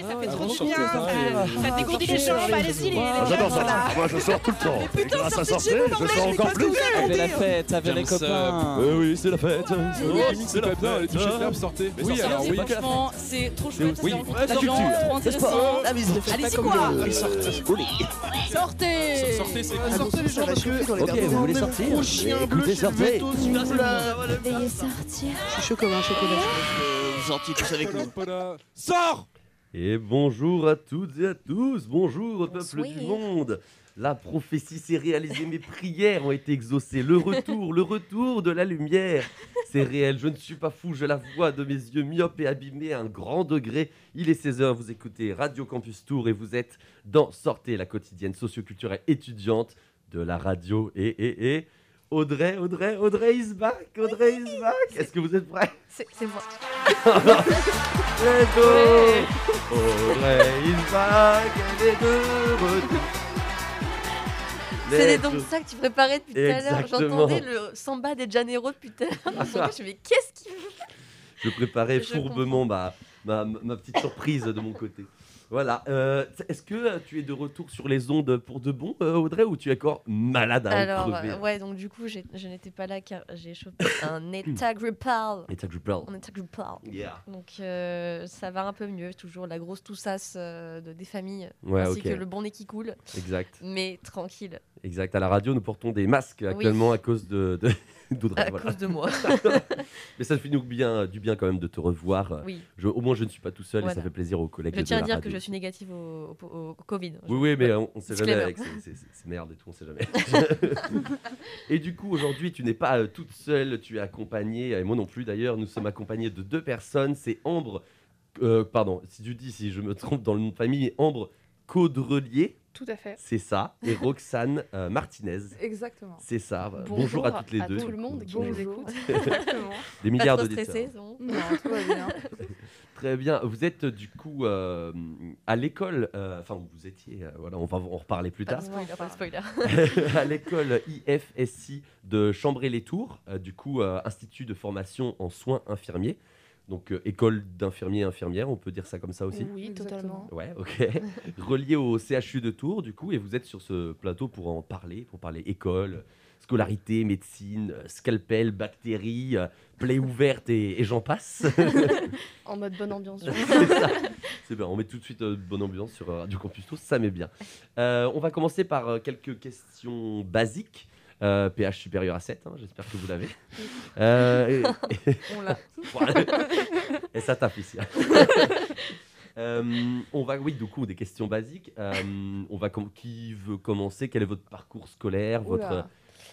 sortez, ça Ah fait trop vous du sortez, bien. ça, Ça, ça dégourdit les jambes, allez-y, les Ah, J'adore ça. Moi, je sors tout le temps. Putain, sortez chez vous, je sors encore plus. vous Avec la fête, avec les copains. Euh, oui, c'est la fête. Oui, c'est pas bien, les touches sortez. Mais Oui, sortez, alors c'est oui. la Franchement, c'est trop chouette, ça Oui. La culture. trop intéressant. La. Allez-y quoi Sortez, Sortez c'est Sortez les gens parce que Ok, vous voulez sortir Gros chien bleu, sortez. Veuillez sortir. Je suis chaud comme un chocolat. Sortis tous avec nous. Sors Et bonjour à toutes et à tous, bonjour au peuple du monde. La prophétie s'est réalisée, mes prières ont été exaucées. Le retour, le retour de la lumière. C'est réel, je ne suis pas fou, je la vois de mes yeux myopes et abîmés à un grand degré. Il est 16h, vous écoutez Radio Campus Tour et vous êtes dans Sortez, la quotidienne socioculturelle étudiante de la radio. Et, et, et, Audrey, Audrey, Audrey is back, Audrey is back. Est-ce que vous êtes prêts? C'est moi. Let's go Audrey is back, elle est de retour. C'est Let's donc ça que tu préparais depuis tout à l'heure. J'entendais le samba des Janeiro depuis tout à l'heure. oreille. Je me mais qu'est-ce qu'il Je préparais Je fourbement ma, ma, ma petite surprise de mon côté. Voilà. euh, Est-ce que tu es de retour sur les ondes pour de bon, euh, Audrey, ou tu es encore malade à Alors, crever? euh, ouais, donc du coup, je n'étais pas là car j'ai chopé un état grippal. Je parle. Un état grippal. Yeah. Donc euh, ça va un peu mieux, toujours la grosse toussasse euh, de, des familles, Ouais, ainsi que le bon nez qui coule, Exact. mais tranquille, Exact. À la radio, nous portons des masques actuellement à cause de, de- à voilà. cause de moi. Mais ça fait nous bien, du bien quand même de te revoir. oui. Je- au moins, je ne suis pas tout seul et ça fait plaisir aux collègues Je tiens à dire radio. que je suis négative au, au- au- au Covid. Oui, oui, mais on, on sait jamais avec ces, merdes et tout, on sait jamais. et du coup, aujourd'hui, tu n'es pas euh, toute seule, tu es accompagnée, et moi non plus d'ailleurs, nous sommes accompagnés de deux personnes. C'est Ambre, euh, pardon, si tu dis, si je me trompe dans le nom de famille, Ambre Caudrelier, Tout à fait. c'est ça, et Roxane euh, Martinez. Exactement. C'est ça. Bonjour, à toutes les deux. tout le monde qui Bonjour. nous écoute. Exactement. Des Pas milliards de stressé, c'est bon. Non, tout va bien. Très bien. Vous êtes euh, du coup euh, à l'école, euh, enfin vous étiez, euh, voilà, on va en reparler plus Pas tard. de spoiler, pas de spoiler. à l'école IFSI de Chambray-les-Tours, euh, du coup euh, Institut de formation en soins infirmiers. Donc euh, école d'infirmiers et infirmières, on peut dire ça comme ça aussi Oui, totalement. Ouais, ok. Relié au CHU de Tours, du coup, et vous êtes sur ce plateau pour en parler, pour parler école, scolarité, médecine, euh, scalpel, bactéries, euh, plaie ouverte et, et j'en passe. En mode bonne ambiance. C'est ça. C'est bien, on met tout de suite euh, bonne ambiance sur euh, Radio Campus Tours, ça met bien. Euh, on va commencer par euh, quelques questions basiques. Euh, pH supérieur à 7, hein, j'espère que vous l'avez. Euh, et- On l'a. et ça tape ici. Euh, on va, oui, du coup, des questions basiques. Euh, on va, com- qui veut commencer? Quel est votre parcours scolaire, votre, Oula.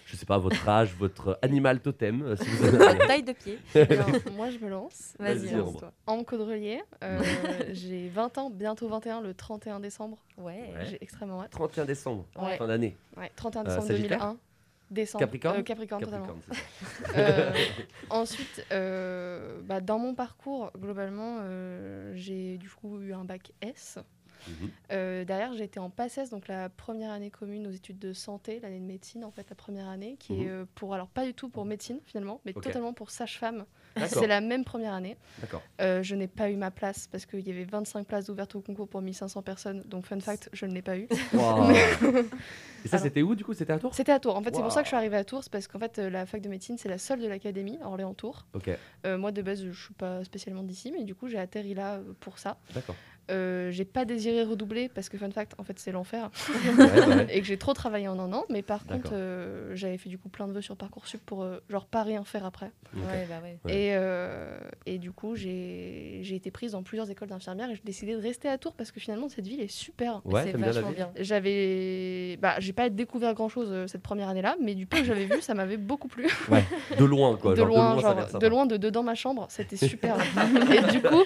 je sais pas, votre âge, votre animal totem, euh, si vous avez. Taille de pied. Alors, moi, je me lance. Vas-y, Vas-y, lance-toi. Caudrelier, euh, j'ai 20 ans, bientôt 21, le 31 décembre. Ouais. Ouais. J'ai extrêmement hâte. 31 décembre, Ouais. fin d'année. Ouais, 31 Euh, décembre Sagittaire 2001. Décembre. Capricorne Euh, Capricorne, totalement. Capricorne. Euh, ensuite, euh, bah, dans mon parcours, globalement, euh, j'ai du coup eu un bac S. Mhm. Derrière, j'ai été en PACES, donc la première année commune aux études de santé, l'année de médecine, en fait, la première année, qui est Mhm. euh, pour, alors pas du tout pour médecine finalement, mais totalement pour sage-femme. C'est la même première année. D'accord. Euh, je n'ai pas eu ma place parce qu'il y avait 25 places ouvertes au concours pour 1500 personnes, donc fun fact, je ne l'ai pas eu. Et ça, c'était où du coup? C'était à Tours? C'était à Tours. En fait, c'est pour ça que je suis arrivée à Tours, c'est parce qu'en fait, euh, la fac de médecine, c'est la seule de l'académie, à Orléans-Tours. Euh, moi, de base, je suis pas spécialement d'ici, mais du coup, j'ai atterri là pour ça. d'accord. Euh, j'ai pas désiré redoubler parce que, fun fact, en fait, c'est l'enfer Ouais, ouais. et que j'ai trop travaillé en un an. Mais par contre, euh, j'avais fait du coup plein de vœux sur Parcoursup pour euh, genre pas rien faire après. Ouais, bah. Et, euh, et du coup, j'ai j'ai été prise dans plusieurs écoles d'infirmières et j'ai décidé de rester à Tours parce que finalement, cette ville est super. Ouais, c'est bien vachement bien. J'avais, bah, j'ai pas découvert grand chose cette première année-là, mais du peu que j'avais vu, ça m'avait beaucoup plu. Ouais, de loin quoi. de, genre, loin, ça a genre, de loin, de dedans ma chambre, c'était super. et du coup,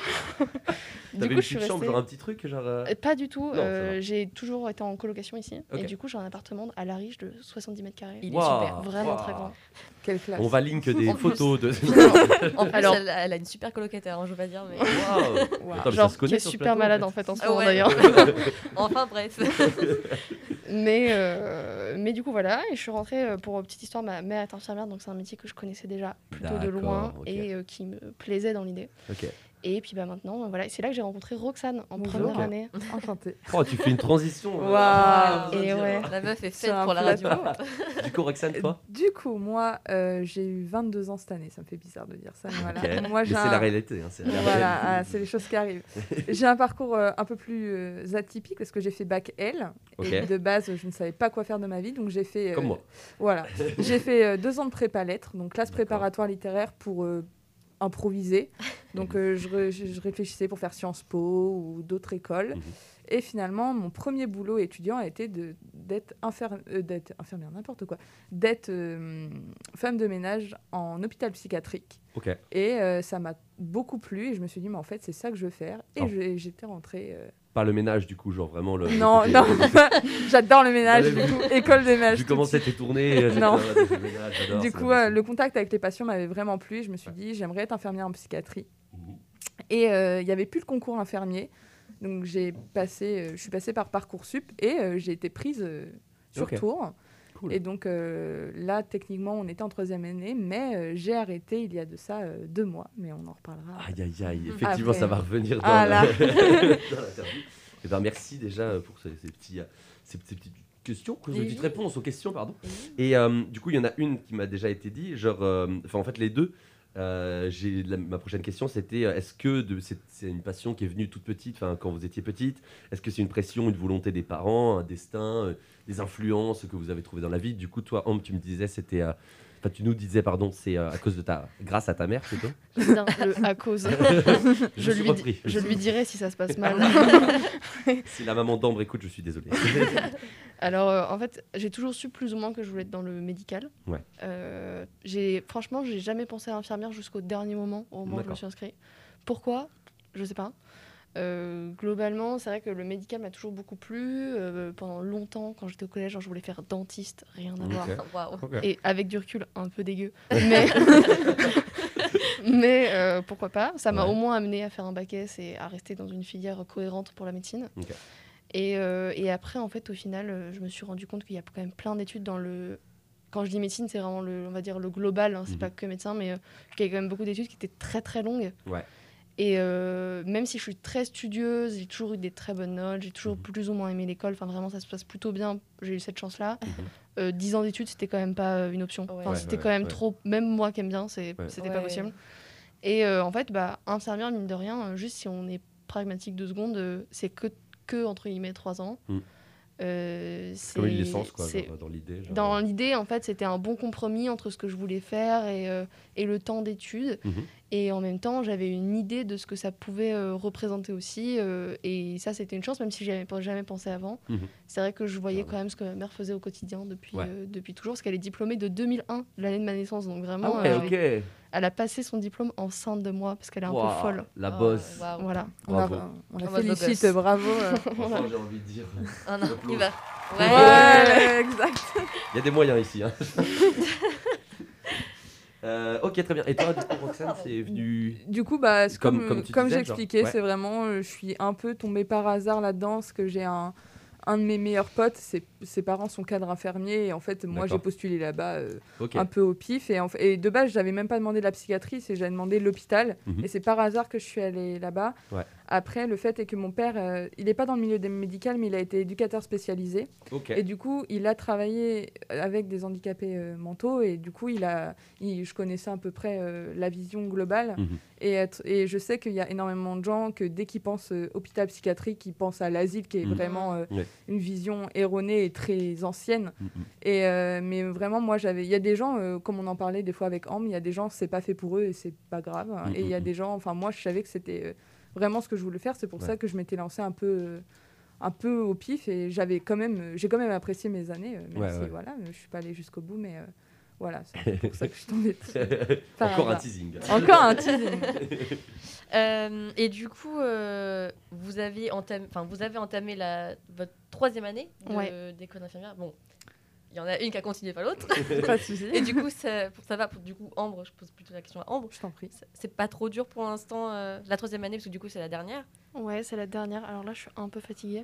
T'avais coup, une je suis petite chambre, restée. genre un petit truc, genre. euh, Pas du tout. euh, j'ai toujours été en colocation ici. Ok. Et du coup, j'ai un appartement à la riche de 70 mètres carrés. Il est super. Vraiment très grand. Quelle classe. On va link des En plus- photos de. En plus, Alors- elle, elle a une super colocataire, hein, je veux pas dire, mais. Wow. Attends, mais ça Genre, se connaît qui est super plateau, malade en en fait en ce Ah moment d'ailleurs. enfin bref. mais, euh, mais du coup, voilà. Et je suis rentrée pour petite histoire. Ma mère est infirmière, donc c'est un métier que je connaissais déjà plutôt de loin et euh, qui me plaisait dans l'idée. Ok. Et puis bah, maintenant, voilà, c'est là que j'ai rencontré Roxane en Bonjour. première année. Enchantée. Oh, tu fais une transition. euh, Waouh. Et ouais. La meuf est faite pour la radio. Du coup, Roxane, toi Du coup, moi, euh, j'ai eu 22 ans cette année. Ça me fait bizarre de dire ça. Mais voilà. Ok. Moi, Mais j'ai c'est la réalité. hein, c'est la Voilà, réalité. ah, c'est les choses qui arrivent. J'ai un parcours euh, un peu plus euh, atypique parce que j'ai fait bac L et de base je ne savais pas quoi faire de ma vie donc j'ai fait euh, Comme moi. voilà j'ai fait euh, deux ans de prépa lettres donc classe D'accord. préparatoire littéraire pour improviser donc euh, je, ré- je- je réfléchissais pour faire Sciences Po ou d'autres écoles Mhm. et finalement mon premier boulot étudiant a été de d'être infirm- euh, infirmière n'importe quoi d'être euh, femme de ménage en hôpital psychiatrique et euh, ça m'a beaucoup plu et je me suis dit, mais en fait, c'est ça que je veux faire. Et Oh. j'étais rentrée. Euh, Pas le ménage, du coup, genre vraiment le. le Non, côté- non, j'adore le ménage, Ouais, du coup, école des mages. Vu tout comment de suite. c'était tourné. euh, Non. ménage, Du coup, euh, le contact avec les patients m'avait vraiment plu. Je me suis dit, j'aimerais être infirmière en psychiatrie. Mhm. Et euh, il n'y avait plus le concours infirmier. Donc, j'ai passé, euh, je suis passée par Parcoursup et euh, j'ai été prise euh, sur tour. Cool. Et donc euh, là, techniquement, on était en troisième année, mais euh, j'ai arrêté il y a de ça euh, deux mois, mais on en reparlera. Aïe, aïe, aïe. Effectivement, Après. ça va revenir dans Ah l'interview. Ben, merci déjà pour ces, ces petits, ces, ces petites questions, Oui. petites réponses aux questions, pardon. Et du coup, il y en a une qui m'a déjà été dit, genre, enfin, en fait, les deux. j'ai ma prochaine question, c'était est-ce que c'est une passion qui est venue toute petite, enfin quand vous étiez petite Est-ce que c'est une pression, une volonté des parents, un destin, des influences que vous avez trouvées dans la vie Du coup, toi, Ambre, tu me disais, c'était, euh, enfin, tu nous disais, pardon, c'est euh, à cause de ta, grâce à ta mère, plutôt. Le à cause. je, lui, repris. je lui dirai si ça se passe mal. Si la maman d'Ambre écoute, je suis désolé. Alors, euh, en fait, j'ai toujours su plus ou moins que je voulais être dans le médical. Ouais. Euh, j'ai, franchement, j'ai jamais pensé à infirmière jusqu'au dernier moment, au moment où je me suis inscrite. Pourquoi? Je sais pas. Euh, globalement, c'est vrai que le médical m'a toujours beaucoup plu. Euh, pendant longtemps, quand j'étais au collège, genre, je voulais faire dentiste, rien à voir. Et avec du recul, un peu dégueu. Mais, mais euh, pourquoi pas Ça m'a Ouais. au moins amené à faire un bac S et à rester dans une filière cohérente pour la médecine. Et, euh, et après, en fait, au final, je me suis rendu compte qu'il y a quand même plein d'études dans le. Quand je dis médecine, c'est vraiment le, on va dire le global, hein, c'est Mhm. pas que médecin, mais euh, qu'il y a quand même beaucoup d'études qui étaient très très longues. Ouais. Et euh, même si je suis très studieuse, j'ai toujours eu des très bonnes notes, j'ai toujours Mhm. plus ou moins aimé l'école, enfin vraiment ça se passe plutôt bien, j'ai eu cette chance-là. Mhm. Euh, 10 ans d'études, c'était quand même pas euh, une option. Ouais. Enfin, Ouais, c'était ouais, quand même ouais. trop, même moi qui aime bien, c'est, Ouais. c'était Ouais. pas possible. Et euh, en fait, bah, infirmière, mine de rien, juste si on est pragmatique deux secondes, c'est que, que entre guillemets 3 ans. Mm. Euh, Comme une c'est- licence, quoi, c'est- genre, dans l'idée. genre, dans l'idée, en fait, c'était un bon compromis entre ce que je voulais faire et, euh, et le temps d'études. Mhm. Et en même temps, j'avais une idée de ce que ça pouvait euh, représenter aussi. euh, et ça, c'était une chance, même si j'y avais pas- jamais pensé avant. Mhm. C'est vrai que je voyais quand même ce que ma mère faisait au quotidien depuis, Ouais. euh, depuis toujours, parce qu'elle est diplômée de 2001, l'année de ma naissance. Donc vraiment, Ah ouais, euh, elle a passé son diplôme enceinte de moi, parce qu'elle est un Waouh, peu folle. La Oh, bosse. waouh. Voilà. On la, Bravo. on la félicite, bravo. euh. Franchement, j'ai envie de dire. Ah non, il va. Ouais, Ouais. exact. Il y a des moyens ici. hein. Euh, ok, très bien. Et toi, du coup, Roxane, c'est venu. Du coup, bah, c'est Comme- comme, comme j'expliquais, ouais. c'est vraiment, euh, je suis un peu tombée par hasard là-dedans, parce que j'ai un, un de mes meilleurs potes, ses, ses parents sont cadres infirmiers, et en fait, moi, j'ai postulé là-bas euh, un peu au pif, et, en et de base, j'avais même pas demandé la psychiatrie, c'est j'avais demandé l'hôpital, Mhm. et c'est par hasard que je suis allée là-bas. Ouais. Après, le fait est que mon père, euh, il n'est pas dans le milieu médical, mais il a été éducateur spécialisé. Et du coup, il a travaillé avec des handicapés euh, mentaux et du coup, il a, il- je connaissais à peu près euh, la vision globale. Et, être- et je sais qu'il y a énormément de gens que dès qu'ils pensent euh, hôpital psychiatrique, ils pensent à l'asile, qui est Mhm. vraiment euh, Ouais. une vision erronée très ancienne. Mhm. Et euh, mais vraiment, moi, j'avais, il y a des gens, euh, comme on en parlait des fois avec Ambre, il y a des gens, c'est pas fait pour eux et c'est pas grave. hein. Mhm, Et il y a des gens, enfin, moi, je savais que c'était euh, vraiment ce que je voulais faire. C'est pour Ouais. ça que je m'étais lancée un peu. un peu au pif et j'avais quand même j'ai quand même apprécié mes années même Ouais, si voilà je suis pas allée jusqu'au bout mais voilà c'est pour ça que je suis tombée dessus. Encore un teasing. encore un teasing Euh, et du coup, euh, vous, avez entamé, enfin, vous avez entamé la, votre troisième année de- Ouais. d'école d'infirmière. Bon, il y en a une qui a continué, pas l'autre. pas de souci Et du coup, ça, pour ça va, pour du coup, Ambre, je pose plutôt la question à Ambre. je t'en prie C'est- C'est pas trop dur pour l'instant, euh, la troisième année, parce que du coup, c'est la dernière. Ouais, c'est la dernière. Alors là, je suis un peu fatiguée.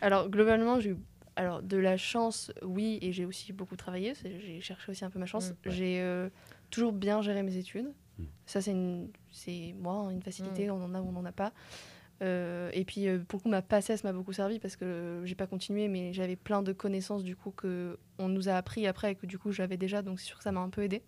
Alors, globalement, j'ai eu alors, de la chance, oui, et j'ai aussi beaucoup travaillé. J'ai cherché aussi un peu ma chance. Mm. Ouais. J'ai euh, toujours bien géré mes études. Mm. Ça, c'est moi, hein, une facilité, on en a ou on n'en a pas. Euh, et puis, euh, pour le coup, ma PACES m'a beaucoup servi parce que j'ai pas continué, mais j'avais plein de connaissances du coup que on nous a appris après et que du coup j'avais déjà, donc c'est sûr que ça m'a un peu aidé.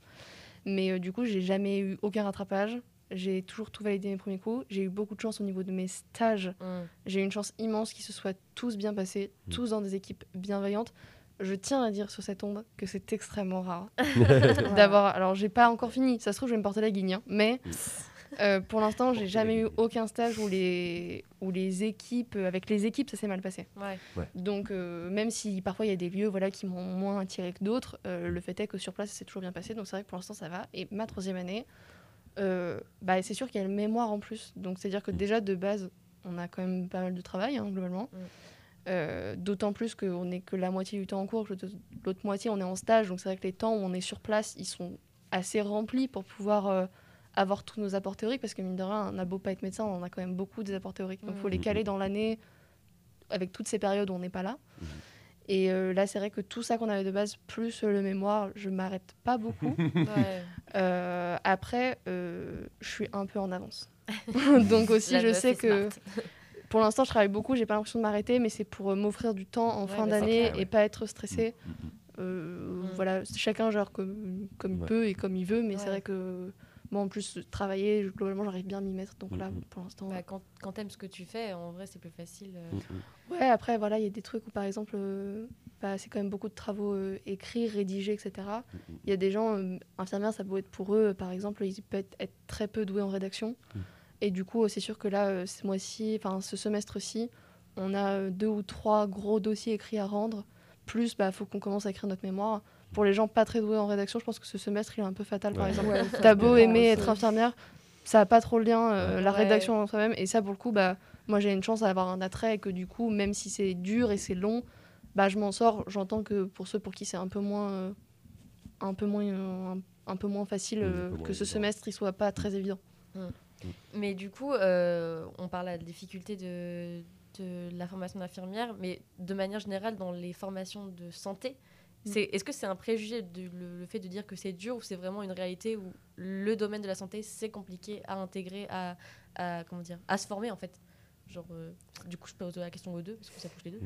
Mais du coup, j'ai jamais eu aucun rattrapage. J'ai toujours tout validé mes premiers coups. J'ai eu beaucoup de chance au niveau de mes stages. Mm. J'ai eu une chance immense qu'ils se soient tous bien passés, Mm. tous dans des équipes bienveillantes. Je tiens à dire sur cette onde que c'est extrêmement rare d'avoir. Alors, j'ai pas encore fini. Ça se trouve, je vais me porter la guigne, hein. mais euh, pour l'instant, j'ai jamais eu aucun stage où les où les équipes, euh, avec les équipes, ça s'est mal passé. Ouais. Donc, euh, même si parfois il y a des lieux voilà qui m'ont moins attiré que d'autres, euh, le fait est que sur place, ça s'est toujours bien passé. Donc, c'est vrai que pour l'instant, ça va. Et ma troisième année, bah, c'est sûr qu'il y a le mémoire en plus. Donc, c'est-à-dire que déjà de base, on a quand même pas mal de travail hein, globalement. Mm. Euh, D'autant plus qu'on n'est que la moitié du temps en cours, l'autre moitié on est en stage, donc c'est vrai que les temps où on est sur place, ils sont assez remplis pour pouvoir euh, avoir tous nos apports théoriques, parce que mine de rien, on a beau pas être médecin, on en a quand même beaucoup des apports théoriques, donc il faut les Mhm. caler dans l'année avec toutes ces périodes où on n'est pas là. Et euh, là, c'est vrai que tout ça qu'on avait de base, plus euh, le mémoire, je m'arrête pas beaucoup. Ouais. Euh, après, euh, je suis un peu en avance. donc aussi, La je sais que smart. pour l'instant, je travaille beaucoup, j'ai pas l'impression de m'arrêter, mais c'est pour euh, m'offrir du temps en Ouais, fin d'année clair, ouais. et pas être stressé. Mm, mm, Euh, Mm. Voilà, chacun gère comme, comme il peut et comme il veut, mais c'est vrai que moi, en plus, travailler, globalement, j'arrive bien à m'y mettre. Donc Mm, là, pour l'instant. Bah, quand quand t'aimes ce que tu fais, en vrai, c'est plus facile. euh. Ouais, après, voilà, il y a des trucs où, par exemple, euh, bah, c'est quand même beaucoup de travaux euh, écrits, rédigés, etc. Mm, Il y a des gens, euh, infirmières, ça peut être pour eux, euh, par exemple, ils peuvent être, être très peu doués en rédaction. Mm. Et du coup, euh, c'est sûr que là, euh, ce mois-ci, enfin, ce semestre-ci, on a euh, deux ou trois gros dossiers écrits à rendre. Plus, bah, faut qu'on commence à écrire notre mémoire. Pour les gens pas très doués en rédaction, je pense que ce semestre, il est un peu fatal, par exemple. Ouais, T'as beau aimer être infirmière, ça n'a pas trop le lien, euh, la Ouais. rédaction en soi-même. Et ça, pour le coup, bah, moi, j'ai une chance d'avoir un attrait et que du coup, même si c'est dur et c'est long, bah, je m'en sors. J'entends que pour ceux pour qui c'est un peu moins, euh, un peu moins, euh, un, un peu moins facile, euh, que ce semestre, il soit pas très évident. Mais du coup, euh, on parle à la difficulté de, de la formation d'infirmière, mais de manière générale, dans les formations de santé, c'est, est-ce que c'est un préjugé de, le, le fait de dire que c'est dur ou c'est vraiment une réalité où le domaine de la santé, c'est compliqué à intégrer, à, à, comment dire, à se former en fait? Genre, euh, du coup, je pose la question aux deux, parce que ça touche les deux.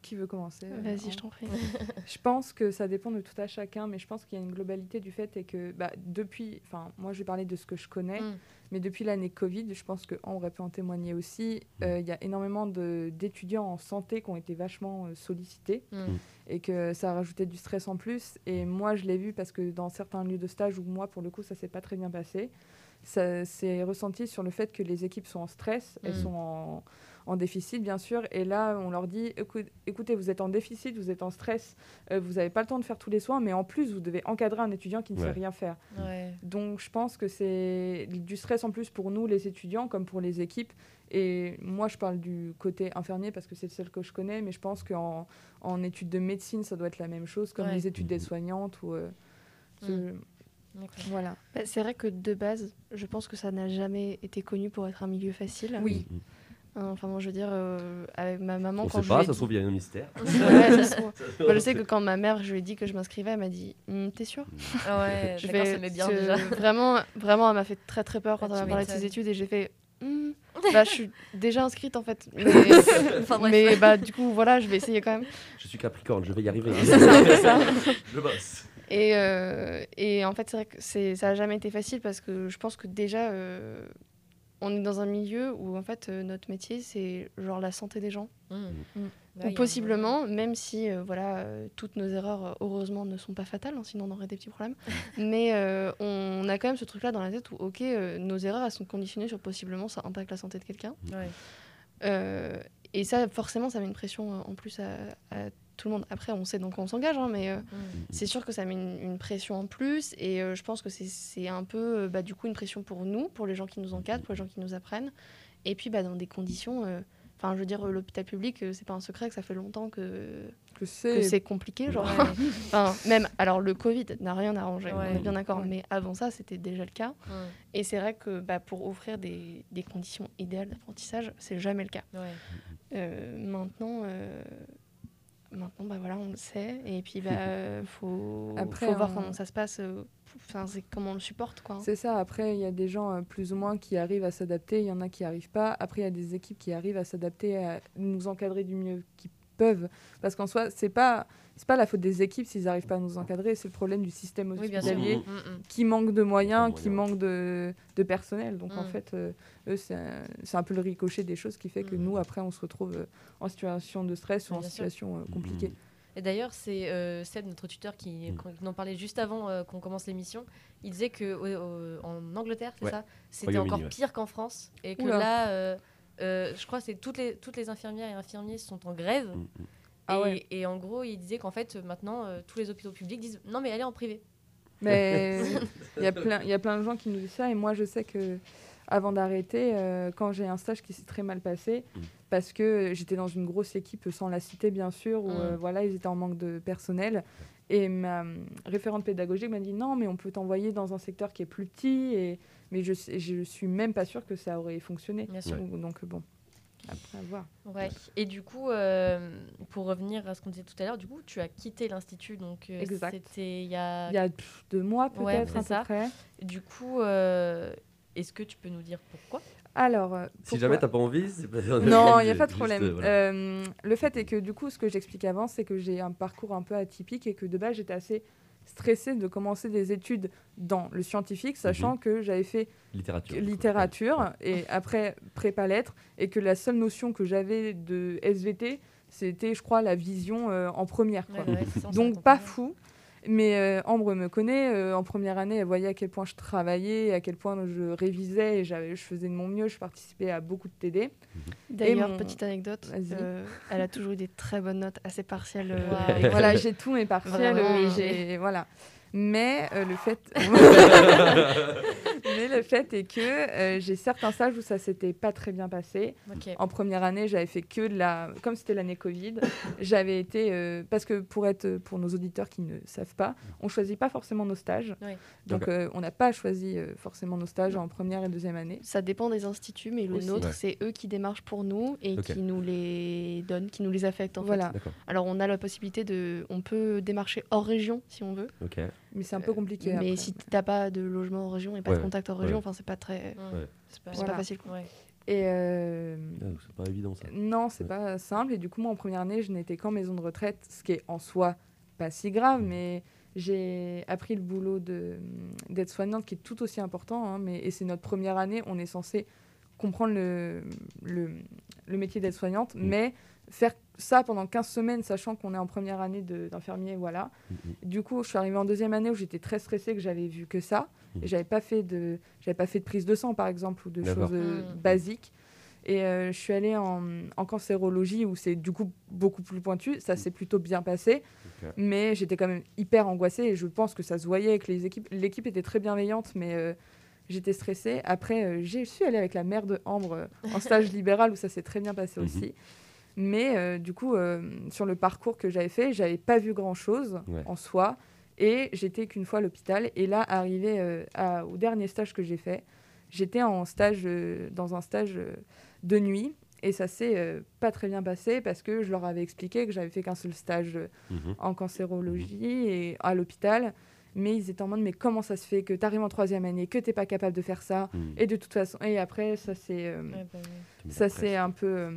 Qui veut commencer euh, Vas-y, je t'en prie. Je pense que ça dépend de tout à chacun, mais je pense qu'il y a une globalité du fait et que bah, depuis, enfin moi je vais parler de ce que je connais, Mm. mais depuis l'année Covid, je pense que on aurait pu en témoigner aussi. euh, Il y a énormément de- d'étudiants en santé qui ont été vachement euh, sollicités Mm. et que ça a rajouté du stress en plus. Et moi je l'ai vu parce que dans certains lieux de stage où moi pour le coup ça s'est pas très bien passé, ça s'est ressenti sur le fait que les équipes sont en stress, elles Mm. sont en, en déficit bien sûr, et là on leur dit Écou- écoutez vous êtes en déficit, vous êtes en stress, euh, vous n'avez pas le temps de faire tous les soins, mais en plus vous devez encadrer un étudiant qui ne Ouais. sait rien faire. Ouais. Donc je pense que c'est du stress en plus pour nous les étudiants comme pour les équipes. Et moi je parle du côté infirmier parce que c'est celle que je connais, mais je pense qu'en en études de médecine ça doit être la même chose comme Ouais. les études Mhm. d'aide-soignante ou euh, ce- D'accord. voilà. Bah, c'est vrai que de base, je pense que ça n'a jamais été connu pour être un milieu facile. Oui. Mm, mm. Hein, Enfin, moi, je veux dire, euh, avec ma maman, On quand sait je pas, lui ai ça se dit- trouve, il y a un mystère. Ouais, ça se trouve. Moi, je sais que quand ma mère, je lui ai dit que je m'inscrivais, elle m'a dit Hum, T'es sûre Ah ouais, Je fais- ça met bien déjà. Vraiment, vraiment, elle m'a fait très très peur quand Ah, elle tu m'a parlé de ses études et j'ai fait Hum, Bah, je suis déjà inscrite en fait. Mais, Enfin, bref. mais bah, du coup, voilà, je vais essayer quand même. Je suis Capricorne, je vais y arriver. Ça. Je bosse. Et, euh, et en fait, c'est vrai que ça n'a jamais été facile parce que je pense que déjà, euh, on est dans un milieu où en fait, euh, notre métier, c'est genre la santé des gens. Mm. Mm. Bah, il y Ou un- possiblement, même si euh, voilà, euh, toutes nos erreurs, heureusement, ne sont pas fatales, hein, sinon on aurait des petits problèmes. Mais euh, on a quand même ce truc-là dans la tête où, ok, euh, nos erreurs, elles sont conditionnées sur possiblement ça impacte la santé de quelqu'un. Ouais. Euh, et ça, forcément, ça met une pression euh, en plus à, à tout le monde. Après, on sait dans quoi on s'engage, hein, mais euh, Mm. c'est sûr que ça met une, une pression en plus. Et euh, je pense que c'est- un peu, euh, bah, du coup, une pression pour nous, pour les gens qui nous encadrent, pour les gens qui nous apprennent. Et puis, bah, dans des conditions. euh, Enfin, je veux dire, l'hôpital public, euh, c'est pas un secret que ça fait longtemps que, Que que c'est compliqué. Genre. Ouais. enfin, même, alors le Covid n'a rien arrangé, on Ouais. est bien d'accord, Ouais. mais avant ça, c'était déjà le cas. Et c'est vrai que bah, pour offrir des, des conditions idéales d'apprentissage, c'est jamais le cas. Ouais. Euh, maintenant, euh, Maintenant, bah voilà, on le sait. Et puis, bah, euh, faut, Après, faut voir on- comment ça se passe. euh, Enfin, c'est comment on le supporte, quoi. C'est ça, après, il y a des gens euh, plus ou moins qui arrivent à s'adapter, il y en a qui arrivent pas. Après, il y a des équipes qui arrivent à s'adapter, à nous encadrer du mieux qu'ils peuvent. Parce qu'en soi, c'est pas, c'est pas la faute des équipes s'ils n'arrivent pas à nous encadrer, c'est le problème du système hospitalier Mm, mm. qui manque de moyens, qui manque de, de personnel. Donc en Mm. fait, euh, eux, c'est un, peu le ricochet des choses qui fait que Mm. nous, après, on se retrouve euh, en situation de stress ou en situation euh, compliquée. Et d'ailleurs, c'est euh, Seb, notre tuteur, qui, Mm. qui en parlait juste avant euh, qu'on commence l'émission. Il disait que au- au- en Angleterre, c'est Ouais. ça, c'était encore ouais. pire qu'en France, et que Oula. là, euh, euh, je crois, que c'est toutes les toutes les infirmières et infirmiers sont en grève. Ah et, ouais. et en gros, il disait qu'en fait, maintenant, euh, tous les hôpitaux publics disent non, mais allez en privé. Mais il y, a plein- il y a plein de gens qui nous disent ça. Et moi, je sais que avant d'arrêter, euh, quand j'ai un stage qui s'est très mal passé, Mm. parce que j'étais dans une grosse équipe, sans la citer bien sûr, où Mm. euh, voilà, ils étaient en manque de personnel. Et ma euh, référente pédagogique m'a dit non, mais on peut t'envoyer dans un secteur qui est plus petit. Et... Mais je, je suis même pas sûre que ça aurait fonctionné. Bien sûr. Donc, bon, après à voir. Ouais. Et du coup, euh, pour revenir à ce qu'on disait tout à l'heure, du coup, tu as quitté l'institut, donc euh, c'était il y a. Il y a deux mois peut-être, Ouais, à c'est peu ça. près. Du coup, euh, est-ce que tu peux nous dire pourquoi? Alors, Si jamais t'as pas envie, c'est pas. Non, il n'y a pas de problème. voilà. Le fait est que du coup, ce que j'expliquais avant, c'est que j'ai un parcours un peu atypique et que de base, j'étais assez stressée de commencer des études dans le scientifique, sachant que j'avais fait Littérature. et après prépa lettres et que la seule notion que j'avais de SVT, c'était, je crois, la vision euh, en première. quoi. Ouais, ouais, Donc pas fou. Mais euh, Ambre me connaît. euh, en première année, elle voyait à quel point je travaillais, à quel point je révisais et j'avais- je faisais de mon mieux. Je participais à beaucoup de TD. D'ailleurs, mon- petite anecdote, euh, elle a toujours eu des très bonnes notes assez partielles. euh, voilà, j'ai tous mes partiels. Vraiment, voilà. Mais euh, le fait, mais le fait est que euh, j'ai certains stages où ça s'était pas très bien passé. En première année, j'avais fait que de la, comme c'était l'année Covid, j'avais été euh, parce que pour être, pour nos auditeurs qui ne savent pas, on choisit pas forcément nos stages. Oui. Donc euh, on n'a pas choisi euh, forcément nos stages en première et deuxième année. Ça dépend des instituts, mais le Aussi. nôtre, Ouais. c'est eux qui démarchent pour nous et qui nous les donnent, qui nous les affectent en Voilà. Fait. Alors on a la possibilité de, on peut démarcher hors région si on veut, Ok. Mais c'est un peu compliqué. mais après. si t'as pas de logement en région et pas Ouais, de contact en région, ouais. enfin c'est pas très. Ouais. C'est pas, c'est Voilà. pas facile. quoi. Et euh, Ah, C'est pas évident ça. Non, c'est Ouais. pas simple. Et du coup, moi, en première année, je n'étais qu'en maison de retraite, ce qui est en soi pas si grave, mais j'ai appris le boulot de- d'être soignante, qui est tout aussi important. hein, mais, et c'est notre première année, on est censé comprendre le, le, le métier d'aide soignante, Mm. mais faire ça pendant 15 semaines, sachant qu'on est en première année d'infirmier, voilà. Mm, mm. Du coup, je suis arrivée en deuxième année où j'étais très stressée, que j'avais vu que ça. Mhm. Et j'avais pas fait de, j'avais pas fait de prise de sang, par exemple, ou de choses euh, basiques. Et euh, je suis allée en, en cancérologie où c'est du coup beaucoup plus pointu. Ça s'est plutôt bien passé, mais j'étais quand même hyper angoissée et je pense que ça se voyait avec les équipes. L'équipe était très bienveillante, mais euh, j'étais stressée. Après, euh, j'ai suis allée avec la mère de Ambre euh, en stage libéral où ça s'est très bien passé Mhm. aussi. Mais euh, du coup, euh, sur le parcours que j'avais fait, j'avais pas vu grand chose Ouais. en soi. Et j'étais qu'une fois à l'hôpital. Et là, arrivé euh, à- au dernier stage que j'ai fait, j'étais en stage, euh, dans un stage euh, de nuit. Et ça s'est euh, pas très bien passé parce que je leur avais expliqué que j'avais fait qu'un seul stage euh, Mhm. en cancérologie et à l'hôpital. Mais ils étaient en mode, mais comment ça se fait que tu arrives en troisième année, que tu pas capable de faire ça? Mhm. Et de toute façon, et après, ça s'est euh, Ouais, bah, ouais. Ça s'est un peu euh,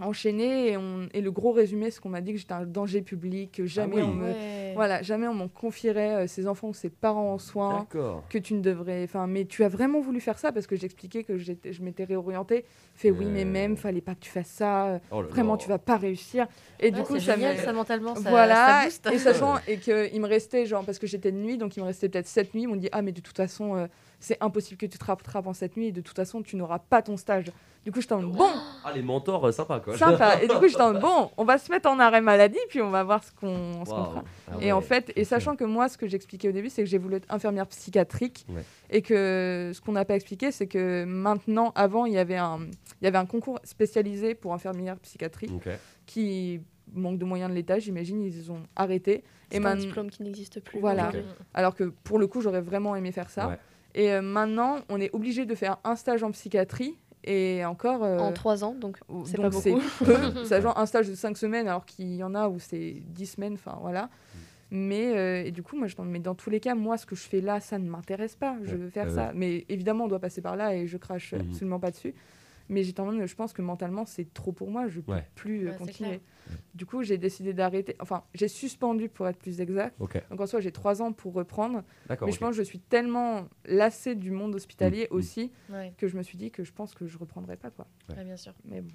enchaîné. Et, on, et le gros résumé, c'est qu'on m'a dit que j'étais un danger public, que jamais, oui. on me, Ouais. voilà, jamais on m'en confierait euh, ses enfants ou ses parents en soins que tu ne devrais. Enfin, mais tu as vraiment voulu faire ça parce que j'expliquais que j'étais, je m'étais réorientée. Fait oui, mais Euh. même, fallait pas que tu fasses ça. euh, Oh là Vraiment, tu vas pas réussir. Et du Ouais, coup, ça génial, ça mentalement, ça, voilà. ça booste. et sachant et que il me restait genre parce que j'étais de nuit, donc il me restait peut-être sept nuits. Ils m'ont dit ah mais de toute façon. euh, c'est impossible que tu te rattrapes en cette nuit et de toute façon tu n'auras pas ton stage. Du coup, j'étais en mode, bon, Ah, les mentors euh, sympas quoi. sympa. Et du coup, j'étais en mode, bon, on va se mettre en arrêt maladie puis on va voir ce qu'on Waouh. fera. Ah Et en fait, et sachant que moi, ce que j'expliquais au début, c'est que j'ai voulu être infirmière psychiatrique. Ouais. Et que ce qu'on n'a pas expliqué, c'est que maintenant, avant, il y avait un, il y avait un concours spécialisé pour infirmière psychiatrique Ok. qui manque de moyens de l'État, j'imagine, ils ont arrêté. C'est Et un diplôme qui n'existe plus. Voilà. Ok. alors que pour le coup, j'aurais vraiment aimé faire ça. Ouais. Et euh, maintenant, on est obligé de faire un stage en psychiatrie Et encore. euh, En trois ans, donc c'est pas c'est beaucoup. peu. C'est genre un stage de 5 semaines, alors qu'il y en a où c'est 10 semaines, enfin voilà. Mais euh, et du coup, moi, je, mais dans tous les cas, moi, ce que je fais là, ça ne m'intéresse pas. Je Ouais, veux faire ouais, ça. Mais évidemment, on doit passer par là et je crache Mhm. absolument pas dessus. Mais j'ai tendance, je pense que mentalement, c'est trop pour moi. Je peux Ouais. plus euh, Ouais, continuer. Du coup, j'ai décidé d'arrêter. Enfin, j'ai suspendu pour être plus exact. Donc en soi, j'ai trois ans pour reprendre. mais je pense que je suis tellement lassée du monde hospitalier Mhm. aussi Ouais, que je me suis dit que je pense que je reprendrai pas quoi. ouais, bien sûr. Mais bon.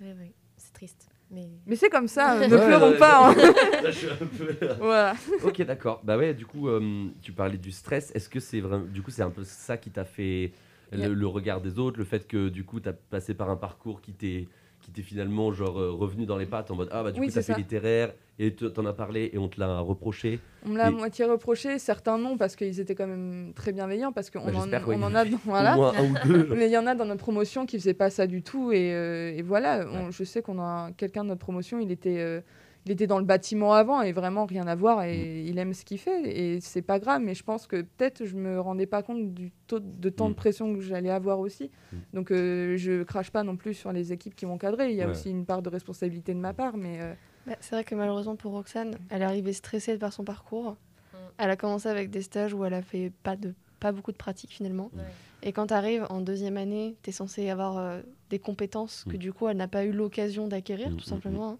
Ouais, ouais. C'est triste. Mais Mais c'est comme ça, ne Ouais, pleurons ouais, pas. hein. Là, je suis un peu- voilà. ok, d'accord. Bah ouais, du coup, euh, tu parlais du stress. Est-ce que c'est vraiment, du coup, c'est un peu ça qui t'a fait Yeah. le regard des autres, le fait que du coup, t'as passé par un parcours qui t'est, qui t'est finalement genre euh, revenu dans les pattes en mode ah bah du Oui, coup t'as fait ça. littéraire et t'en as parlé et on te l'a reproché. On me l'a à moitié reproché, certains non, parce qu'ils étaient quand même très bienveillants, parce qu'on Bah, en, j'espère, on oui. en a, dans- voilà. Ou deux. Mais il y en a dans notre promotion qui faisaient pas ça du tout, et, euh, et voilà. on- je sais qu'on a un- quelqu'un de notre promotion, il était, euh, il était dans le bâtiment avant et vraiment rien à voir, et Mm. il aime ce qu'il fait, et c'est pas grave. Mais je pense que peut-être je me rendais pas compte du taux de temps Mm. de pression que j'allais avoir aussi. Mm. Donc euh, je crache pas non plus sur les équipes qui m'ont cadré. Il y a Ouais. aussi une part de responsabilité de ma part, mais euh, Bah, c'est vrai que malheureusement pour Roxane, elle est arrivée stressée par son parcours. Mm. Elle a commencé avec des stages où elle a fait pas, de, pas beaucoup de pratique finalement. Ouais. Et quand tu arrives en deuxième année, tu es censé avoir euh, des compétences que Mm. du coup elle n'a pas eu l'occasion d'acquérir, Mm, tout mm, simplement. hein.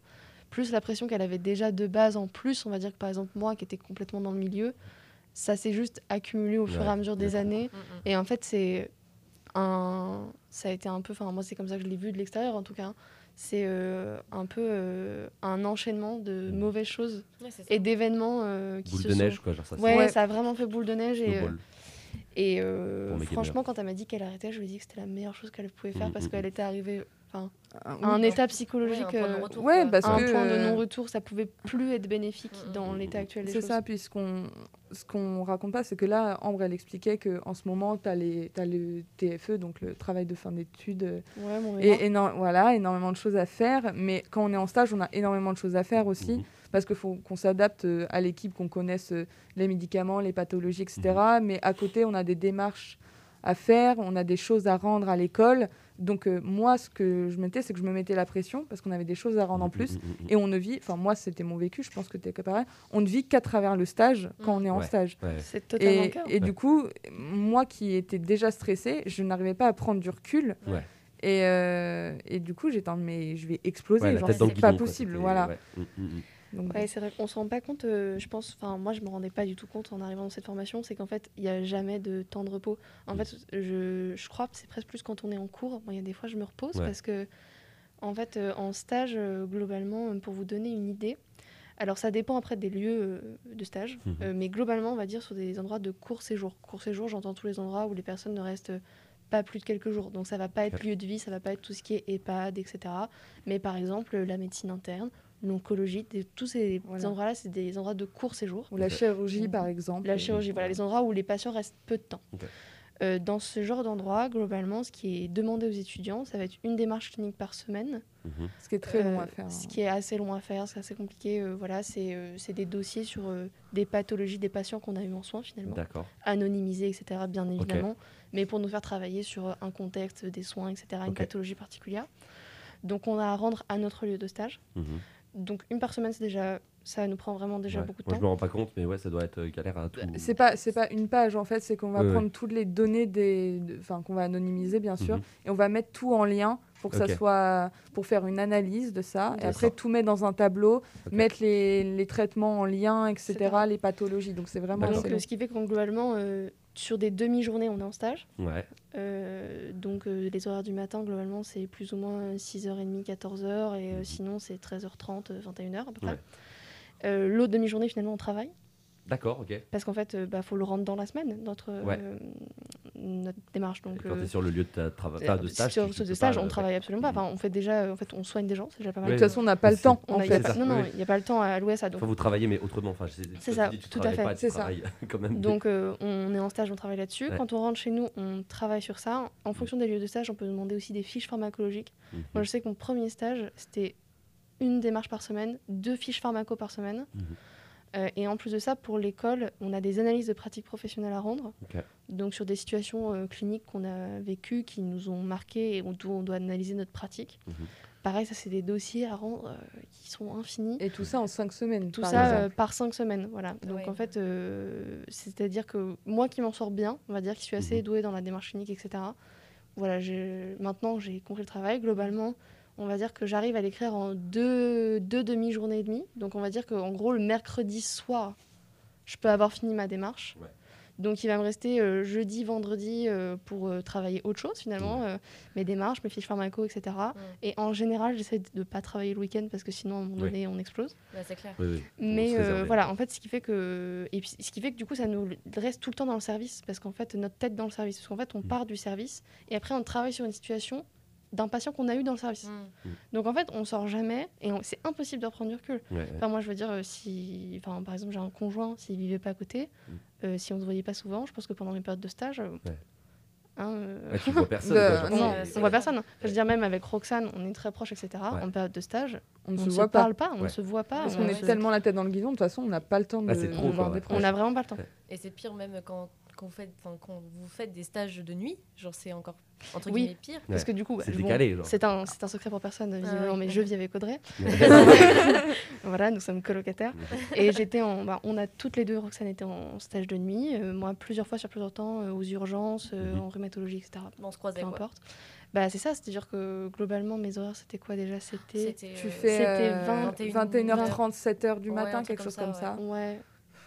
Plus la pression qu'elle avait déjà de base en plus, on va dire que par exemple moi qui étais complètement dans le milieu, ça s'est juste accumulé au fur et à mesure des années. Mm, mm. Et en fait, c'est un. Ça a été un peu. Enfin, moi, c'est comme ça que je l'ai vu de l'extérieur, en tout cas. C'est euh, un peu euh, un enchaînement de Mm. mauvaises choses Ouais, et d'événements euh, qui Boule se de sont. neige quoi, genre ça. Ouais, Ouais. ça a vraiment fait boule de neige. Et, euh, et euh, franchement, quand elle m'a dit qu'elle arrêtait, je lui ai dit que c'était la meilleure chose qu'elle pouvait faire Mm, parce mm, qu'elle mm. était arrivée enfin, ah, un oui. état Ouais, psychologique. un point de euh, retour, ouais, parce un que, point de euh, non-retour, ça pouvait plus être bénéfique Mm, dans mm, l'état mm. actuel des C'est choses. ça, puisqu'on ce qu'on raconte pas, c'est que là, Ambre, elle expliquait qu'en ce moment, tu as, le TFE, donc le travail de fin d'études, euh, Ouais, mon mémoire. et éno- voilà, énormément de choses à faire. Mais quand on est en stage, on a énormément de choses à faire aussi, Mhm. parce qu'il faut qu'on s'adapte à l'équipe, qu'on connaisse les médicaments, les pathologies, etc. Mhm. Mais à côté, on a des démarches à faire, on a des choses à rendre à l'école. Donc euh, moi, ce que je mettais, c'est que je me mettais la pression, parce qu'on avait des choses à rendre en plus. Mm, mm, mm, Et on ne vit, enfin moi c'était mon vécu, je pense que tu es pareil, on ne vit qu'à travers le stage quand on est en Ouais. stage. mm. Ouais. C'est totalement le Et, cas. et du coup, moi qui étais déjà stressée, je n'arrivais pas à prendre du recul. Ouais. Et, euh, et du coup, j'étais en mais je vais exploser, genre c'est pas quoi, possible, voilà. Mm, mm, mm. Ouais, c'est vrai qu'on se rend pas compte, euh, je pense, enfin moi je me rendais pas du tout compte en arrivant dans cette formation, c'est qu'en fait il y a jamais de temps de repos. En Mm. fait, je, je crois que c'est presque plus quand on est en cours. Moi, il y a des fois je me repose Ouais. parce que en fait euh, en stage euh, globalement, pour vous donner une idée, alors ça dépend après des lieux de stage, Mhm. euh, mais globalement on va dire sur des endroits de court séjour. Court séjour, j'entends tous les endroits où les personnes ne restent pas plus de quelques jours. Donc ça va pas être lieu de vie, ça va pas être tout ce qui est EHPAD, etc. Mais par exemple la médecine interne, l'oncologie, tous ces Voilà. endroits-là, c'est des endroits de court séjour. Ou la chirurgie, Mhm. par exemple. La chirurgie, voilà, les endroits où les patients restent peu de temps. Euh, dans ce genre d'endroit, globalement, ce qui est demandé aux étudiants, ça va être une démarche clinique par semaine. Mhm. Ce qui est très long Euh, à faire. Ce hein. qui est assez long à faire, c'est assez compliqué. euh, voilà, c'est euh, c'est des dossiers sur euh, des pathologies des patients qu'on a eu en soins finalement, D'accord. anonymisés, etc. Bien évidemment, mais pour nous faire travailler sur euh, un contexte des soins, etc. Une pathologie particulière. Donc on a à rendre à notre lieu de stage. Mhm. Donc une par semaine, c'est déjà, ça nous prend vraiment déjà Ouais. beaucoup de Moi, temps. je me rends pas compte, mais ouais, ça doit être euh, galère à tout. C'est pas c'est pas une page en fait, c'est qu'on va Ouais, ouais. prendre toutes les données des de- enfin qu'on va anonymiser bien sûr Mhm. et on va mettre tout en lien pour que ça soit pour faire une analyse de ça et après tout mettre dans un tableau, mettre les, les traitements en lien etc. les pathologies donc c'est vraiment. Donc ce qui fait que globalement, euh, sur des demi-journées, on est en stage. Ouais. Euh, donc euh, les horaires du matin, globalement, c'est plus ou moins 6h30, 14h, et euh, Mhm. sinon c'est 13h30, euh, 21h à peu près. Ouais. Euh, L'autre demi-journée, finalement, on travaille, D'accord, ok. parce qu'en fait, il bah, faut le rendre dans la semaine, notre, euh, Ouais. notre démarche. Donc, Quand euh, tu es sur le lieu de ta travail, euh, pas de stage. sur tu- tu de stage, pas, on euh, travaille absolument pas. Enfin, on fait déjà, euh, en fait, on soigne des gens, c'est déjà pas mal. de toute façon on n'a pas le temps en fait non, non, oui. il n'y a pas le temps à allouer à ça. Donc, Enfin, vous travaillez, mais autrement. Enfin, C'est ça, dis, tu tout à fait. C'est ça. quand même. Donc euh, on est en stage, on travaille là-dessus. Ouais. Quand on rentre chez nous, on travaille sur ça. En fonction des lieux de stage, on peut demander aussi des fiches pharmacologiques. Mhm. Moi, je sais que mon premier stage, c'était une démarche par semaine, deux fiches pharmaco par semaine. Mhm. Euh, et en plus de ça, pour l'école, on a des analyses de pratiques professionnelles à rendre. Donc sur des situations euh, cliniques qu'on a vécues, qui nous ont marquées et où on doit analyser notre pratique. Mhm. Pareil, ça c'est des dossiers à rendre euh, qui sont infinis. Et tout ça en 5 semaines. Tout par ça euh, par cinq semaines, voilà. Donc Ouais. en fait, euh, c'est-à-dire que moi qui m'en sors bien, on va dire, qui suis assez Mhm. douée dans la démarche clinique, etc. Voilà, maintenant j'ai compris le travail. Globalement, on va dire que j'arrive à l'écrire en deux, deux demi-journées et demie. Donc on va dire qu'en gros, le mercredi soir, je peux avoir fini ma démarche. Ouais. Donc il va me rester euh, jeudi, vendredi euh, pour euh, travailler autre chose finalement, euh, mes démarches, mes fiches pharmaco, etc. Et en général, j'essaie de ne pas travailler le week-end parce que sinon, à un moment Ouais. donné, on explose. Bah, c'est clair. Oui, oui. Faut Mais euh, voilà, en fait, ce qui fait que et puis, ce qui fait que du coup, ça nous reste tout le temps dans le service parce qu'en fait, notre tête dans le service, parce qu'en fait, on Mm. part du service et après, on travaille sur une situation d'un patient qu'on a eu dans le service. Mm. Donc en fait, on sort jamais et on- c'est impossible de reprendre du recul. Ouais, ouais. Enfin, moi, je veux dire, euh, si, enfin, par exemple, j'ai un conjoint, s'il vivait pas à côté, Mm. euh, si on se voyait pas souvent, je pense que pendant mes périodes de stage, euh, Ouais. hein, euh, Ouais, tu vois personne. De- quoi, non, on voit personne. Enfin, je veux dire, même avec Roxane, on est très proches, etc. Ouais. En période de stage, On ne on se ne se voit pas. parle pas, on ne Ouais. se voit pas. Parce on qu'on est tellement la tête dans le guidon, de toute façon, on n'a pas le temps de, Ah, trop, de voir quoi, des ouais. proches. On n'a vraiment pas le temps. Et c'est pire même quand, quand, vous faites, enfin, quand vous faites des stages de nuit, genre c'est encore entre Oui. guillemets pire. Parce que du coup, C'est bon, un, secret pour personne, visiblement, ouais. mais je vis avec Audrey. Voilà, nous sommes colocataires. Et j'étais en. bah, on a toutes les deux, Roxane était en stage de nuit, euh, moi plusieurs fois sur plusieurs temps, euh, aux urgences, euh, Mhm. en rhumatologie, etc. On se croisait Peu quoi. importe. Bah, c'est ça, c'est-à-dire que globalement, mes horaires, c'était quoi déjà? C'était. Tu fais C'était euh, 20, 21h30, 7h du Ouais, matin, quelque comme chose ça, comme ouais. ça.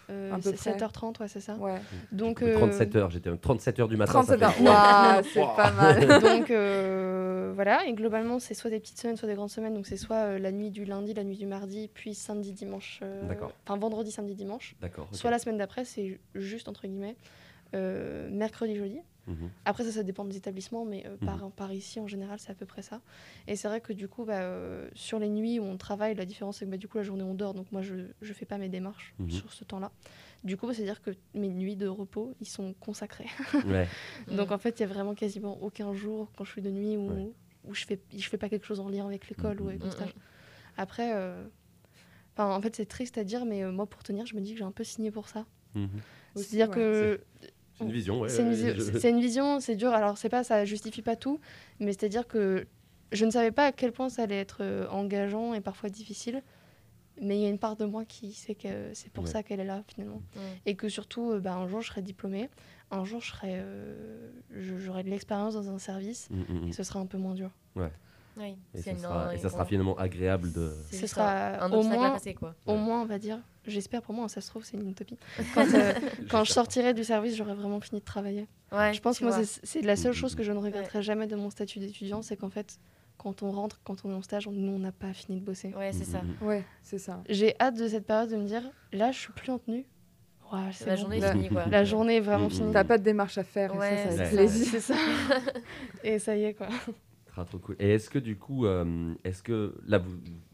Euh, À peu c'est près. 7h30, ouais, c'est ça. Ouais. Donc, Du coup, euh, 37 heures, j'étais 37 heures du matin. ça 37 fait- heures. Waouh, c'est pas mal. donc euh, voilà, et globalement, c'est soit des petites semaines, soit des grandes semaines. Donc c'est soit euh, la nuit du lundi, la nuit du mardi, puis samedi, dimanche. euh, D'accord. Enfin, vendredi, samedi, dimanche. D'accord. Soit la semaine d'après, c'est juste entre guillemets euh, mercredi, jeudi. Mhm. Après, ça, ça dépend des établissements, mais euh, Mhm. par, par ici, en général, c'est à peu près ça. Et c'est vrai que du coup, bah, euh, sur les nuits où on travaille, la différence, c'est que bah, du coup, la journée, on dort. Donc moi, je ne fais pas mes démarches Mhm. sur ce temps-là. Du coup, bah, c'est-à-dire que mes nuits de repos, ils sont consacrés. Ouais. Donc en fait, il y a vraiment quasiment aucun jour quand je suis de nuit où, Ouais. où je fais je fais pas quelque chose en lien avec l'école ou avec mon stage. Après, euh, en fait, c'est triste à dire, mais euh, moi, pour tenir, je me dis que j'ai un peu signé pour ça. C'est-à-dire ouais. que C'est une vision, ouais. c'est une, ouais, vision- je- c'est une vision, c'est dur. Alors c'est pas, ça justifie pas tout, mais c'est-à-dire que je ne savais pas à quel point ça allait être euh, engageant et parfois difficile. Mais il y a une part de moi qui sait que c'est pour Ouais. ça qu'elle est là finalement. Et que surtout, euh, bah, un jour, je serai diplômée. Un jour, je serai, euh, je- j'aurai de l'expérience dans un service Mhm, mhm. et ce sera un peu moins dur. Oui, Et ça sera, et ça sera finalement agréable de. Ce sera un, au moins- passer quoi. Au Ouais. moins, on va dire, j'espère pour moi, ça se trouve, c'est une utopie. Quand, euh, quand je sortirai du service, j'aurai vraiment fini de travailler. Ouais, je pense que moi, c'est la seule chose que je ne regretterai jamais de mon statut d'étudiant, c'est qu'en fait, quand on rentre, quand on est en stage, on- nous, on n'a pas fini de bosser. Ouais, c'est ça. mhm. Ouais, c'est ça. J'ai hâte de cette période de me dire, là, je suis plus en tenue. Ouais, c'est La bon. journée est La- finie quoi. La journée est vraiment Mm, mm. finie. T'as pas de démarche à faire, Ouais, et ça, plaisir. Ça. Et ça y est, quoi. Et est-ce que du coup, euh, est-ce que là,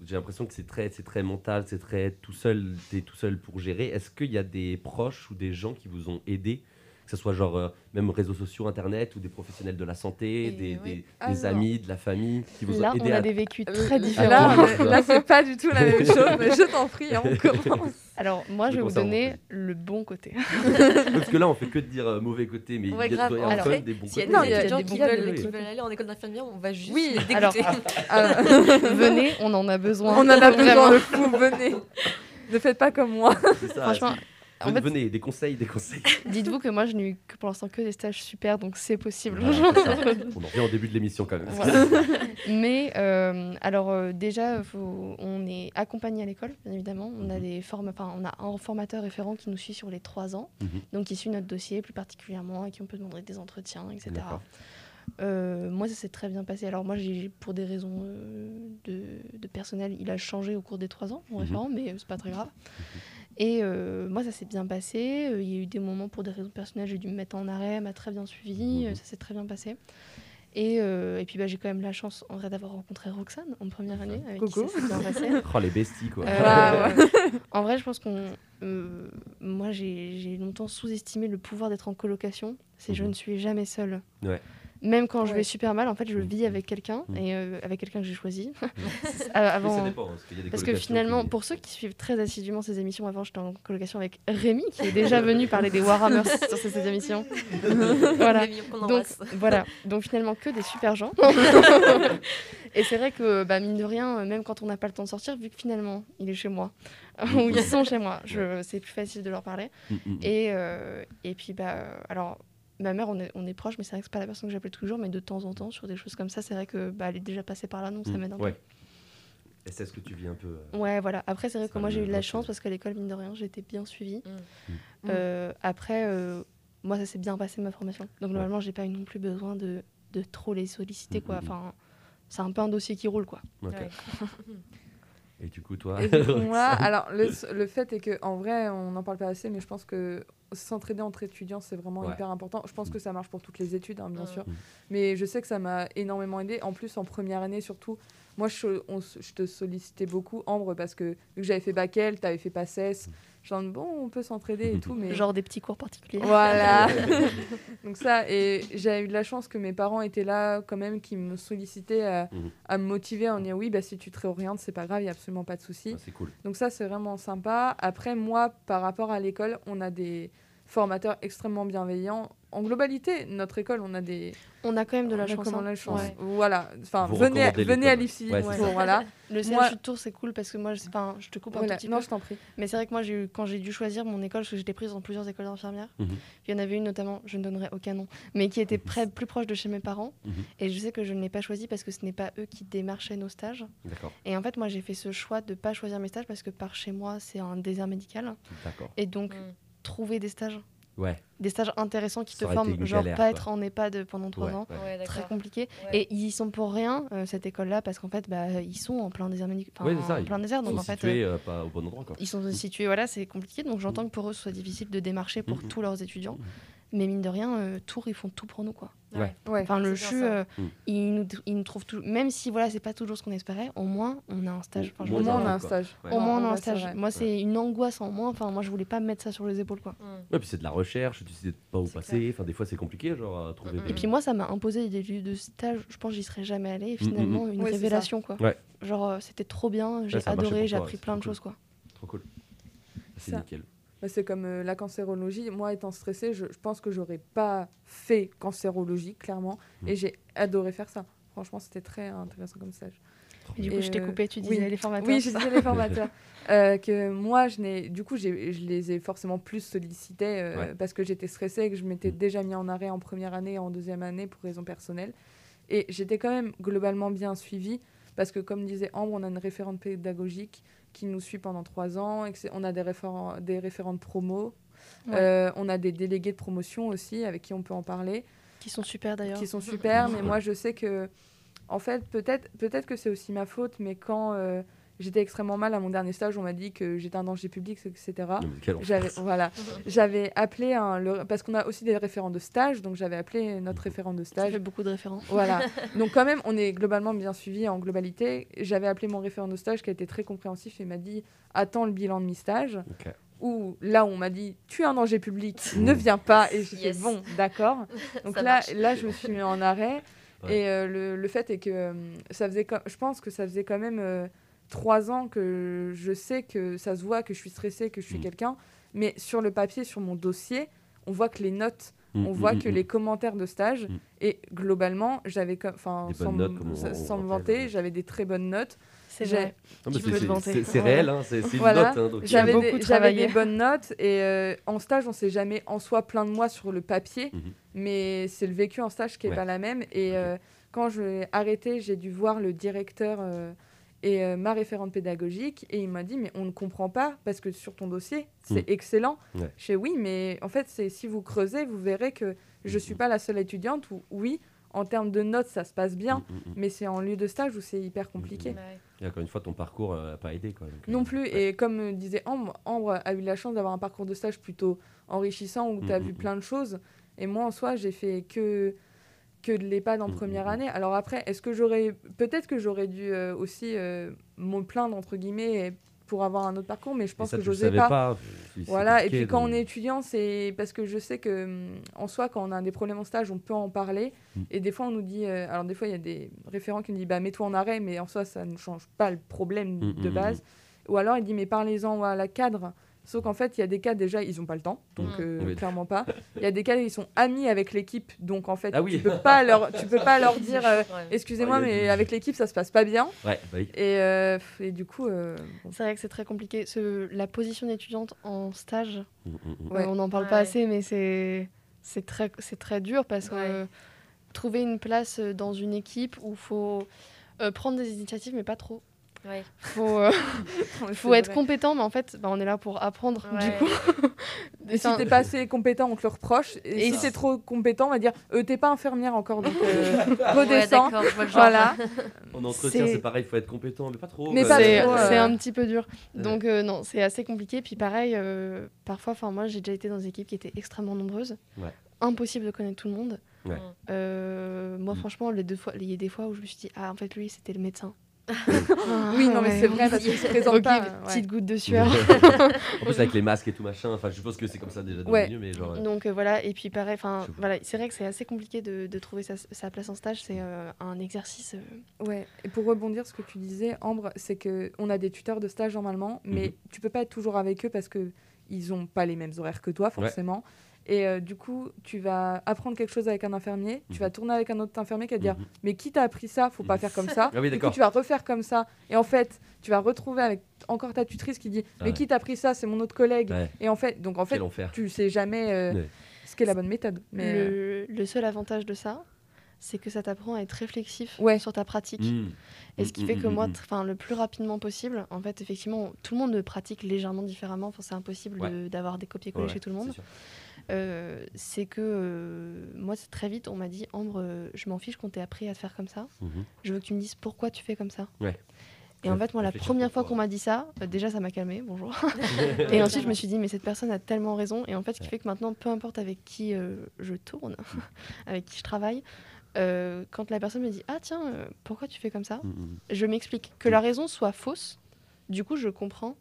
j'ai l'impression que c'est très, c'est très mental, c'est très tout seul, t'es tout seul pour gérer. Est-ce qu'il y a des proches ou des gens qui vous ont aidé, que ce soit genre euh, même réseaux sociaux, internet ou des professionnels de la santé, Et des, oui. des- Alors. des amis, de la famille qui vous Là, ont aidé on a à... des vécus Euh, très différents. Là, là, c'est pas du tout la même chose, mais je t'en prie, on commence. Alors, moi, Je je vais vous donner le bon côté. Parce que là, on fait que de dire euh, mauvais côté, mais Ouais, il y a, Alors, quand même des bons côtés. Non, il y a des qui bons veulent, côtés. qui veulent aller en école d'infirmière, on va juste Oui, alors- Ah, Venez, on en a besoin. on en a besoin de fou, venez. Ne faites pas comme moi. Ça, Franchement, en venez, fait, venez, des conseils, des conseils. dites-vous que moi, je n'ai eu que pour l'instant que des stages super, donc c'est possible. Voilà, on en revient au début de l'émission quand même. Voilà. Mais euh, alors euh, déjà, faut- on est accompagné à l'école, bien évidemment. On a Mhm. des formes, on a un formateur référent qui nous suit sur les trois ans, Mhm. donc qui suit notre dossier plus particulièrement, à qui on peut demander des entretiens, etc. Euh, moi, ça s'est très bien passé. Alors moi, j'ai pour des raisons de, de personnel, il a changé au cours des trois ans, mon Mhm. référent, mais euh, c'est pas très grave. Et euh, moi, ça s'est bien passé. Euh, Il y a eu des moments pour des raisons personnelles, j'ai dû me mettre en arrêt, elle m'a très bien suivi, Mhm. euh, ça s'est très bien passé. Et, euh, et puis bah, j'ai quand même la chance en vrai d'avoir rencontré Roxane en première année, avec qui Coucou. s'est bien passé. Oh, les besties, quoi. Euh, en vrai, je pense qu'on. euh, moi, j'ai j'ai longtemps sous-estimé le pouvoir d'être en colocation. C'est je Mhm. ne suis jamais seule. Ouais. Même quand je vais super mal, en fait, je Mm. vis avec quelqu'un Mm. et euh, avec quelqu'un que j'ai choisi. Mais avant, ça dépend, parce qu'il y a des Parce que finalement, qui- pour ceux qui suivent très assidûment ces émissions, avant j'étais en colocation avec Rémi, qui est déjà venu parler des Warhammer sur ces ces émissions. voilà. Donc voilà, donc finalement que des super gens. et c'est vrai que bah, mine de rien, même quand on n'a pas le temps de sortir, vu que finalement il est chez moi, ou ils sont chez moi, je, c'est plus facile de leur parler. Et, euh, et puis bah alors ma mère on est, on est proche, mais c'est vrai que c'est pas la personne que j'appelle tous les jours, mais de temps en temps sur des choses comme ça, c'est vrai que bah, elle est déjà passée par là, donc ça Mm, m'aide un peu. Ouais. Et c'est ce que tu vis un peu. euh, Ouais, voilà. Après, c'est vrai que moi, j'ai eu de la chance parce qu'à l'école, mine de rien, été bien suivie. Mm. Mm. Euh, après, euh, moi, ça s'est bien passé ma formation. Donc, normalement, j'ai pas eu non plus besoin de, de trop les solliciter, quoi. Enfin, c'est un peu un dossier qui roule, quoi. ok. Ouais. Et du coup, toi Et du coup, moi, alors le, le fait est que en vrai, on n'en parle pas assez, mais je pense que s'entraider entre étudiants, c'est vraiment Ouais. hyper important. Je pense que ça marche pour toutes les études, hein, bien Mm. sûr. Mm. Mais je sais que ça m'a énormément aidé. En plus, en première année, surtout, moi, je, on s- je te sollicitais beaucoup, Ambre, parce que vu que j'avais fait Bakel, tu avais fait PACES. Genre, bon, on peut s'entraider et tout, mais. Genre des petits cours particuliers. Voilà. Donc ça, et j'ai eu de la chance que mes parents étaient là quand même, qui me sollicitaient à, Mhm. à me motiver en disant oui, bah, si tu te réorientes, c'est pas grave, il n'y a absolument pas de souci. Ah, C'est cool. Donc ça, c'est vraiment sympa. Après, moi, par rapport à l'école, on a des formateurs extrêmement bienveillants. En globalité, notre école, on a des... On a quand même de la on a chance. quand même hein. la chance. Ouais. Voilà. Enfin, Vous venez, venez à l'IFSI. Ouais, voilà. Le Moi- CHU de Tours, c'est cool parce que moi, je, enfin, je te coupe un Voilà. tout petit Non, peu. je t'en prie. Mais c'est vrai que moi, eu, quand j'ai dû choisir mon école, parce que j'étais prise dans plusieurs écoles d'infirmières, Mhm. il y en avait une notamment, je ne donnerai aucun nom, mais qui était près, plus proche de chez mes parents. Mhm. Et je sais que je ne l'ai pas choisi parce que ce n'est pas eux qui démarchaient nos stages. D'accord. Et en fait, moi, j'ai fait ce choix de ne pas choisir mes stages parce que par chez moi, c'est un désert médical. D'accord. Et donc, Mm. Trouver des stages, Ouais. Des stages intéressants qui Ça te forment, genre galère, pas quoi. être en EHPAD pendant trois ans. ouais. Très compliqué. Ouais. Et ils y sont pour rien, euh, cette école-là, parce qu'en fait, bah, ils sont en plein désert médical. Ouais, c'est ça, en ils plein désert. Donc, en fait, situer euh, pas au bon endroit, quoi. ils sont situés, voilà, c'est compliqué. Donc j'entends que pour eux, ce soit difficile de démarcher pour tous leurs étudiants. Mais mine de rien, euh, Tours, ils font tout pour nous, quoi. Ouais. Ouais. Enfin, le CHU, euh, Mhm. ils, nous, ils nous trouvent tout. Même si, voilà, c'est pas toujours ce qu'on espérait, au moins, on a un stage. Enfin, Au moins, on a un stage. Ouais. au moins, on a un stage. Moi, c'est une angoisse en moins. Enfin, moi, je voulais pas me mettre ça sur les épaules, quoi. Mm. Ouais, puis c'est de la recherche, tu sais pas où C'est passer. Enfin, des fois, c'est compliqué, genre, à trouver. Des- Et puis moi, ça m'a imposé des lieux de stage. Je pense que j'y serais jamais allée. Et finalement, une Ouais, c'est révélation, quoi. Ouais. Genre, euh, c'était trop bien. J'ai adoré. J'ai appris c'est plein de choses, quoi. Trop cool. C'est Ça. nickel. Bah, c'est comme euh, la cancérologie. Moi, étant stressée, je, je pense que j'aurais pas fait cancérologie, clairement. Mm. Et j'ai adoré faire ça. Franchement, c'était très intéressant comme stage. Et du coup, Et, je t'ai euh, coupé. Tu oui. disais les formateurs. Oui, je disais les formateurs. Euh, que moi, je n'ai, du coup, je les ai forcément plus sollicités euh, Ouais. parce que j'étais stressée et que je m'étais Mm. déjà mis en arrêt en première année et en deuxième année pour raisons personnelles. Et j'étais quand même globalement bien suivie parce que, comme disait Ambre, on a une référente pédagogique qui nous suit pendant trois ans et que c'est- on a des, référents, des référentes promo. Ouais. Euh, on a des délégués de promotion aussi avec qui on peut en parler Qui sont super d'ailleurs. qui sont super, mais moi je sais que, en fait, peut-être peut-être que c'est aussi ma faute, mais quand euh, j'étais extrêmement mal à mon dernier stage, on m'a dit que j'étais un danger public, etc. J'avais voilà, j'avais appelé un le- parce qu'on a aussi des référents de stage, donc j'avais appelé notre référent de stage. fait beaucoup de référents. Voilà. Donc quand même, on est globalement bien suivi en globalité. J'avais appelé mon référent de stage qui a été très compréhensif et m'a dit attends le bilan de mi-stage. Ok. Ou là, on m'a dit tu es un danger public, ne viens pas. Et j'ai Yes. fait bon, d'accord. Donc Ça là, marche. là, je me suis mis en arrêt. Ouais. Et euh, le, le fait est que euh, ça faisait, je pense que ça faisait quand même euh, trois ans que je sais que ça se voit que je suis stressée, que je suis Mm. quelqu'un. Mais sur le papier, sur mon dossier, on voit que les notes, Mm, on mm, voit que les commentaires de stage. Et globalement, j'avais, enfin, sans, notes, on- sans- on me vanter, j'avais des très bonnes notes. C'est J'ai- vrai. C'est- réel, hein, c'est une Voilà. note. hein, donc, J'avais beaucoup des, des bonnes notes et euh, en stage, on s'est jamais en soi plein de moi sur le papier, Mhm. mais c'est le vécu en stage qui est Ouais. pas la même. Et Ok. euh, quand je l'ai arrêté, j'ai dû voir le directeur euh, et euh, ma référente pédagogique et il m'a dit mais on ne comprend pas parce que sur ton dossier c'est Mhm. excellent. Ouais. Je fais oui, mais en fait c'est si vous creusez, vous verrez que je Mhm. suis pas la seule étudiante où oui. En termes de notes, ça se passe bien, Mm, mais c'est en lieu de stage où c'est hyper compliqué. Mhm. Et encore une fois, ton parcours n'a pas aidé. Quoi, donc, euh, Non plus, ouais. et comme euh, disait Ambre, Ambre a eu la chance d'avoir un parcours de stage plutôt enrichissant où tu as Mm, vu mm, plein de choses. Et moi, en soi, j'ai fait que, que de l'EHPAD en Mm, première mm, mm. année. Alors après, est-ce que j'aurais. Peut-être que j'aurais dû euh, aussi euh, me plaindre, entre guillemets, et- pour avoir un autre parcours, mais je pense ça, que j'osais savais pas. pas. Voilà, et puis quand donc. on est étudiant, c'est parce que je sais que hum, en soi, quand on a des problèmes en stage, on peut en parler. Mm. Et des fois, on nous dit, euh, alors des fois, il y a des référents qui nous disent, bah mets-toi en arrêt, mais en soi, ça ne change pas le problème Mm, de mm, base. Ou alors, il dit, mais parlez-en à la cadre. Sauf qu'en fait, il y a des cadres, déjà, ils n'ont pas le temps, donc Mm. euh, Oui. clairement pas. Il y a des cadres, ils sont amis avec l'équipe, donc en fait, Ah oui. tu peux pas leur, tu peux pas leur dire, euh, excusez-moi, mais avec l'équipe, ça se passe pas bien. Ouais, bah oui. Et, euh, et du coup, euh, bon. C'est vrai que c'est très compliqué. Ce- la position d'étudiante en stage, Mm, mm. Ouais. on n'en parle Ouais. pas assez, mais c'est c'est très, c'est très dur parce que Ouais. euh, trouver une place dans une équipe où il faut euh, prendre des initiatives, mais pas trop. Ouais. faut, euh, faut être vrai. compétent, mais en fait, bah, on est là pour apprendre. Du Ouais. coup, Et si t'es pas assez compétent, on te le reproche. Et, Et si t'es trop compétent, on va dire euh, t'es pas infirmière encore, donc euh, Ouais, redescends. genre. voilà. En entretien, C'est- pareil, il faut être compétent, mais pas trop. Mais c'est trop, euh, c'est un petit peu dur. Donc euh, non, c'est assez compliqué. Puis pareil, euh, parfois, enfin moi j'ai déjà été dans des équipes qui étaient extrêmement nombreuses. Ouais. Impossible de connaître tout le monde. Ouais. Euh, moi franchement, les deux fois, il y a des fois où je me suis dit ah en fait lui c'était le médecin. Oui, non, mais c'est vrai parce qu'il se présent Ok, pas. ouais. petite goutte de sueur. en plus, avec les masques et tout machin, enfin, je suppose que c'est comme ça déjà Ouais. devenu, mais genre. euh, Donc euh, voilà, et puis pareil, enfin voilà, c'est vrai que c'est assez compliqué de, de trouver sa, sa place en stage. C'est euh, un exercice. euh, Ouais. Et pour rebondir ce que tu disais, Ambre, c'est que on a des tuteurs de stage normalement, mais Mhm. tu peux pas être toujours avec eux parce que ils ont pas les mêmes horaires que toi forcément. Et euh, du coup, tu vas apprendre quelque chose avec un infirmier, tu Mhm. vas tourner avec un autre infirmier qui va te dire mhm. mais qui t'a appris ça? Faut pas Mhm. faire comme ça. Ah oui, du coup, tu vas refaire comme ça. Et en fait, tu vas retrouver avec encore ta tutrice qui dit mais Ouais. qui t'a appris ça? C'est mon autre collègue. Ouais, Et en fait, donc en fait, tu sais jamais euh, Ouais. ce qu'est la bonne méthode. Mais euh, le, le seul avantage de ça, c'est que ça t'apprend à être réflexif Ouais. sur ta pratique. Mm. Et ce qui Mm, fait mm, que moi, enfin, le plus rapidement possible, en fait, effectivement, tout le monde pratique légèrement différemment. Enfin, c'est impossible Ouais. de- d'avoir des copier-coller Ouais, chez tout le monde. Euh, c'est que euh, moi, c'est très vite, on m'a dit Ambre, euh, je m'en fiche qu'on t'ait appris à te faire comme ça. Mhm. Je veux que tu me dises pourquoi tu fais comme ça. Ouais. Et en fait, moi, la première fois qu'on m'a dit ça, euh, déjà, ça m'a calmé. Bonjour. et ensuite, je me suis dit, mais cette personne a tellement raison. Et en fait, ce qui fait que maintenant, peu importe avec qui je tourne, avec qui je travaille, quand la personne me dit, ah tiens, pourquoi tu fais comme ça Mm, mm. je m'explique. Que la raison soit fausse, du coup, je comprends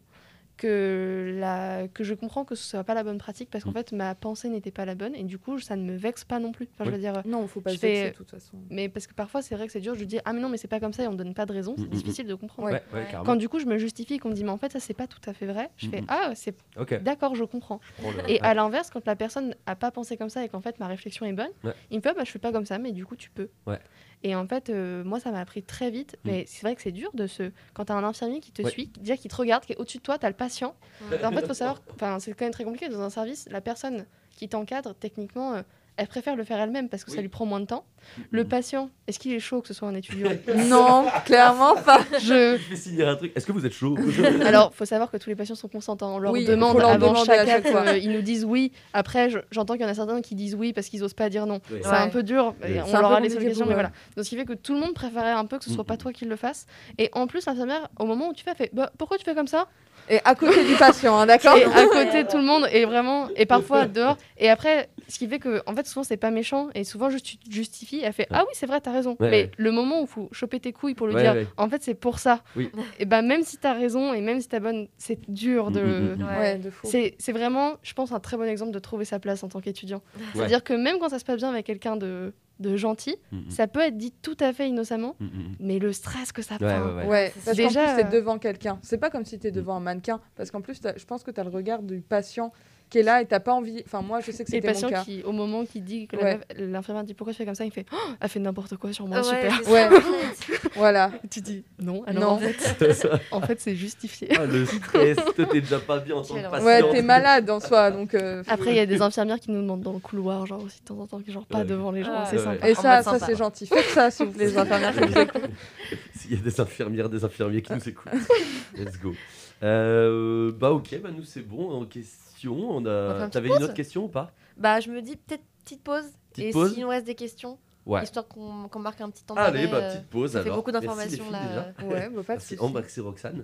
que, la... que je comprends que ce soit pas la bonne pratique parce qu'en Mm. fait, ma pensée n'était pas la bonne et du coup, ça ne me vexe pas non plus. Enfin, je Oui. veux dire, non, faut pas je se vexer de toute façon. mais parce que parfois, c'est vrai que c'est dur. Je dis, ah, mais non, mais c'est pas comme ça et on me donne pas de raison. Mm, C'est mm, difficile de comprendre. Ouais. Ouais, ouais, Ouais. carrément. Quand du coup, je me justifie qu'on me dit, mais en fait, ça, c'est pas tout à fait vrai, je Mm, fais, mm. ah, c'est d'accord, je comprends. je Et ouais. à l'inverse, quand la personne a pas pensé comme ça et qu'en fait ma réflexion est bonne, Ouais. il me fait Ah, bah, je fais pas comme ça, mais du coup tu peux. Et en fait, euh, moi ça m'a appris très vite, Mm. mais c'est vrai que c'est dur de se. Quand tu as un infirmier qui te Ouais. suit, déjà qui te regarde, qui est au-dessus de toi, tu as le patient. Ouais. En fait, faut savoir, enfin c'est quand même très compliqué dans un service, la personne qui t'encadre, techniquement, euh, elle préfère le faire elle-même parce que ça lui prend moins de temps. Le patient, est-ce qu'il est chaud que ce soit un étudiant non, clairement pas. Je. Je vais signer un truc. Est-ce que vous êtes chaud Alors, faut savoir que tous les patients sont consentants. On leur Oui, demande leur avant chaque à chaque acte, fois. euh, ils nous disent oui. Après, je- j'entends qu'il y en a certains qui disent oui parce qu'ils osent pas dire non. C'est Ouais. un peu dur. Ouais. On leur a laissé l'occasion, mais voilà. Donc, ce qui fait que tout le monde préférait un peu que ce soit Mm, pas toi qui le fasse. Et en plus, l'infirmière, au moment où tu fais, elle fait bah, pourquoi tu fais comme ça? Et à côté du patient, hein, d'accord à côté de tout le monde, et vraiment, et parfois dehors. Et après, ce qui fait que, en fait, souvent, c'est pas méchant. Et souvent, juste, tu te justifies. Elle fait Ah oui, c'est vrai, t'as raison. Ouais, mais ouais. le moment où il faut choper tes couilles pour lui Ouais, dire ouais. En fait, c'est pour ça. Oui. Et ben, même si t'as raison et même si t'as bonne, c'est dur de. Mm, mm, mm, mm. Ouais. Ouais, de c'est vraiment, je pense, un très bon exemple de trouver sa place en tant qu'étudiant. C'est-à-dire que même quand ça se passe bien avec quelqu'un de, de gentil, Mm, mm. ça peut être dit tout à fait innocemment, Mm, mais le stress que ça Ouais, prend. ouais, ouais. Ouais, C'est parce sûr. qu'en Déjà, plus, t'es euh, devant quelqu'un. C'est pas comme si t'es devant un mannequin. Parce qu'en plus, t'as- je pense que tu as le regard du patient qui est là et t'as pas envie. Enfin, moi, je sais que c'était mon cas. qui, au moment qui dit que Ouais. l'infirmière dit pourquoi tu fais comme ça, il fait Oh, elle fait n'importe quoi sur moi, Ouais, super. Ouais. Voilà. Et tu dis non, alors Non. en fait, en fait c'est justifié. Ah, le stress, t'es déjà pas bien en tant que Quelle patient. Ouais, t'es malade en soi. Donc, euh, Après, il y a des infirmières qui nous demandent dans le couloir, genre aussi de temps en temps, genre pas Ouais. devant les gens, Ah, c'est ouais. sympa. Et ça, ça c'est gentil. Faites ça, s'il vous plaît, les infirmières. S'il y a des infirmières, des infirmiers qui nous écoutent. Let's go. Euh, bah ok, bah nous c'est bon en question. On On a... T'avais une pause autre question ou pas? Bah, je me dis peut-être petite pause. Petite et pause s'il nous reste des questions, Ouais. histoire qu'on marque un petit temps Allez, bah euh, petite pause alors. beaucoup d'informations là. déjà. Ouais, bah, pas de Merci soucis. Ambre, merci Roxane.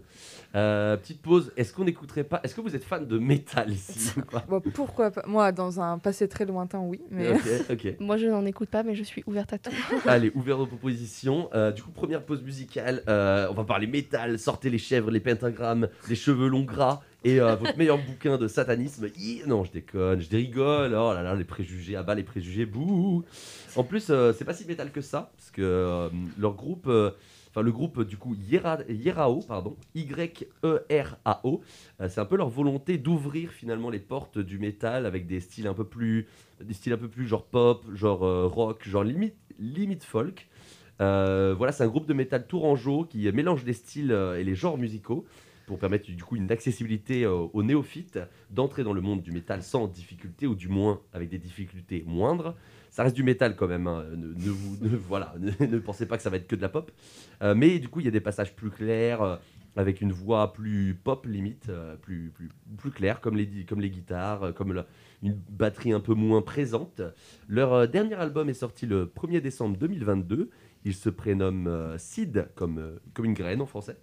Euh, petite pause. Est-ce qu'on n'écouterait pas Est-ce que vous êtes fan de métal ici ou pas Bon, pourquoi pas? Moi, dans un passé très lointain, oui. Mais Ok, ok. Moi, je n'en écoute pas, mais je suis ouverte à tout. Allez, ouvert aux propositions. Euh, du coup, première pause musicale. Euh, on va parler métal. Sortez les chèvres, les pentagrammes, les cheveux longs gras. Et euh, votre meilleur bouquin de satanisme, hi, non, je déconne, je rigole. Oh là là, les préjugés, ah bah les préjugés, bouh. En plus, euh, c'est pas si métal que ça, parce que euh, leur groupe, euh, le groupe du coup Yera, Yerao, pardon, Y-E-R-A-O, c'est un peu leur volonté d'ouvrir finalement les portes du métal avec des styles un peu plus, des un peu plus genre pop, genre rock, genre limite, limite folk. Voilà, c'est un groupe de métal tourangeau qui mélange les styles et les genres musicaux pour permettre du coup une accessibilité euh, aux néophytes d'entrer dans le monde du métal sans difficulté ou du moins avec des difficultés moindres. Ça reste du métal quand même, hein. ne, voilà, ne, pensez pas que ça va être que de la pop. Euh, mais du coup, il y a des passages plus clairs, euh, avec une voix plus pop limite, plus, plus, plus claire, comme les, comme les guitares, comme une batterie un peu moins présente. Leur dernier album est sorti le 1er décembre 2022. Il se prénomme Seed, comme, comme une graine en français.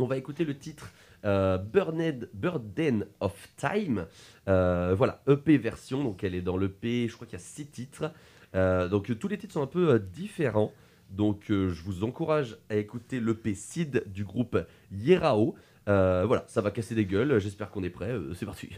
On va écouter le titre euh, Burned, Burden of Time. Euh, voilà, EP version, donc elle est dans l'EP, je crois qu'il y a six titres. Euh, donc tous les titres sont un peu différents. Donc je vous encourage à écouter l'EP Seed du groupe Yerao. Voilà, ça va casser des gueules, j'espère qu'on est prêt, c'est parti.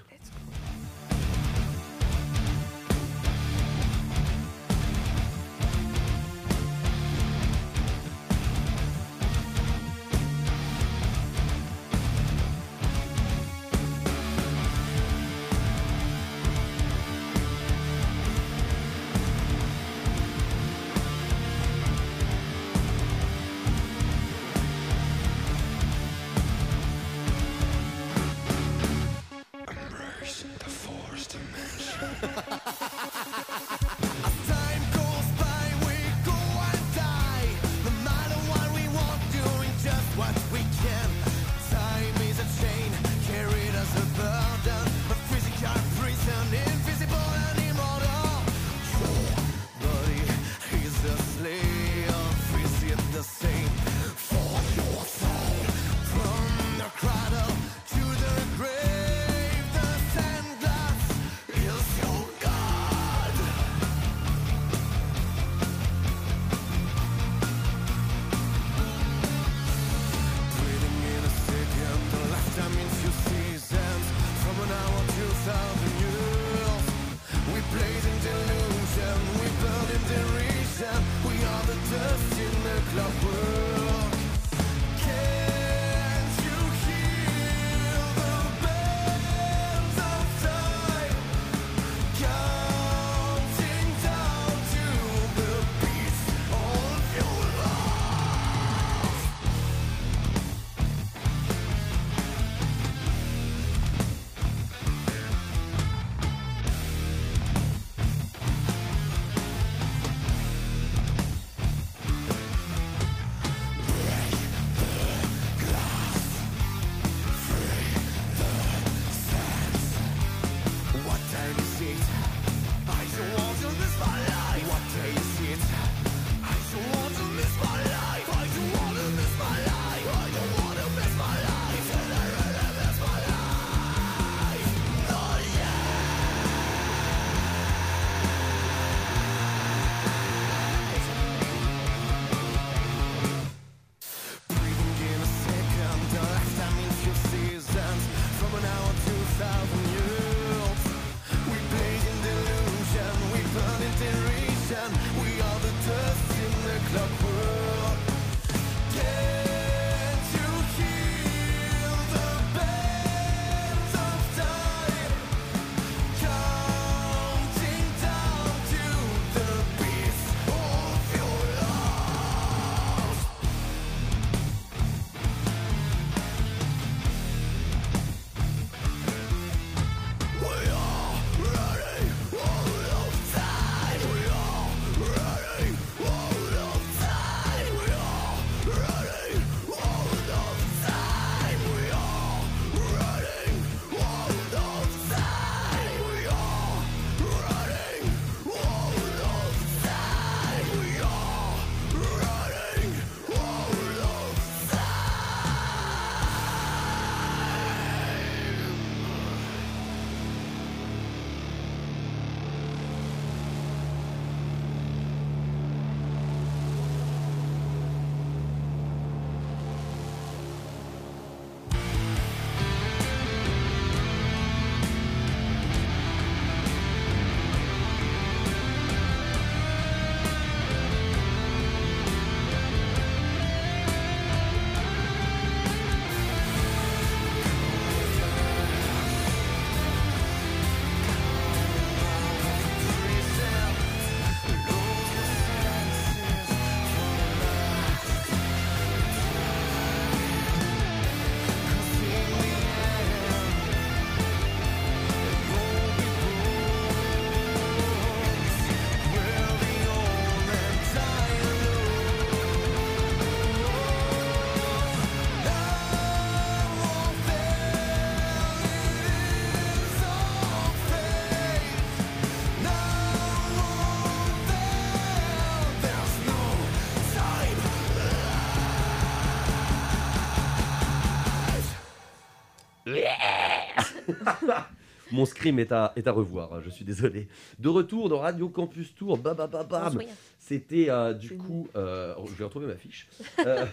Mon scream est à, est à revoir, hein, je suis désolé. De retour dans Radio Campus Tour, bam, bam, bam, bam. C'était euh, du coup. euh, je vais retrouver ma fiche. Euh,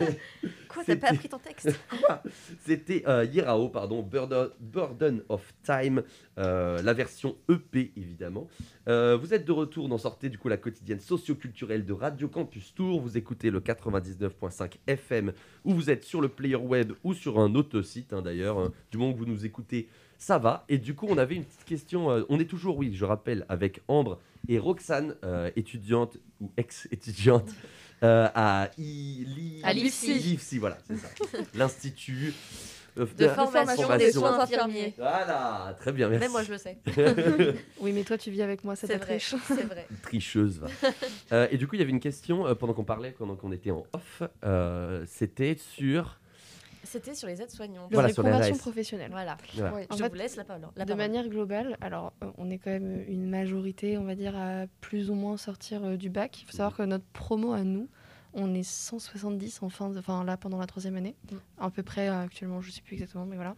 Quoi, t'as C'était- pas appris ton texte? C'était euh, Yirao, pardon, Burden, Burden of Time, euh, la version EP évidemment. Euh, vous êtes de retour dans Sortez du coup la quotidienne socio-culturelle de Radio Campus Tour. Vous écoutez le 99.5 FM ou vous êtes sur le player web ou sur un autre site hein, d'ailleurs. hein. Du moment que vous nous écoutez, ça va. Et du coup, on avait une petite question. euh, on est toujours, oui, je rappelle, avec Ambre et Roxane, euh, étudiante ou ex-étudiante. euh, à I- À l'IFSI. l'IFSI, voilà, c'est ça. L'Institut euh, De formation des soins infirmiers. Voilà, très bien, merci. Même moi, je le sais. Oui, mais toi, tu vis avec moi, c'est C'est vrai. triche. C'est vrai. Tricheuse, va. Euh, et du coup, il y avait une question euh, pendant qu'on parlait, pendant qu'on était en off. euh, C'était sur. C'était sur les aides-soignantes. Le Voilà, reconversion RS. professionnelle. Voilà. Voilà. Ouais. En je fait, vous laisse la parole. La de parole. manière globale, alors euh, on est quand même une majorité, on va dire, à plus ou moins sortir euh, du bac. Il faut savoir que notre promo à nous, on est 170 en fin de, enfin là pendant la troisième année, Mm. à peu près euh, actuellement, je sais plus exactement, mais voilà.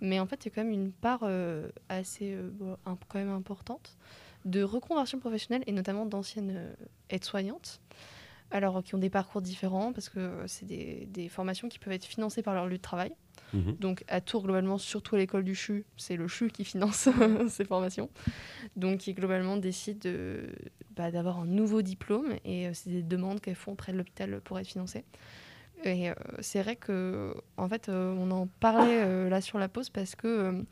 Mais en fait, il y a quand même une part euh, assez euh, bon, un- quand même importante de reconversion professionnelle et notamment d'anciennes euh, aides-soignantes. Alors, qui ont des parcours différents parce que c'est des, des formations qui peuvent être financées par leur lieu de travail. Mhm. Donc à Tours, globalement, surtout à l'école du CHU, c'est le CHU qui finance ces formations. Donc qui globalement décide de- bah, d'avoir un nouveau diplôme et euh, c'est des demandes qu'elles font auprès de l'hôpital pour être financées. Et euh, c'est vrai que en fait, euh, on en parlait euh, là sur la pause parce que euh,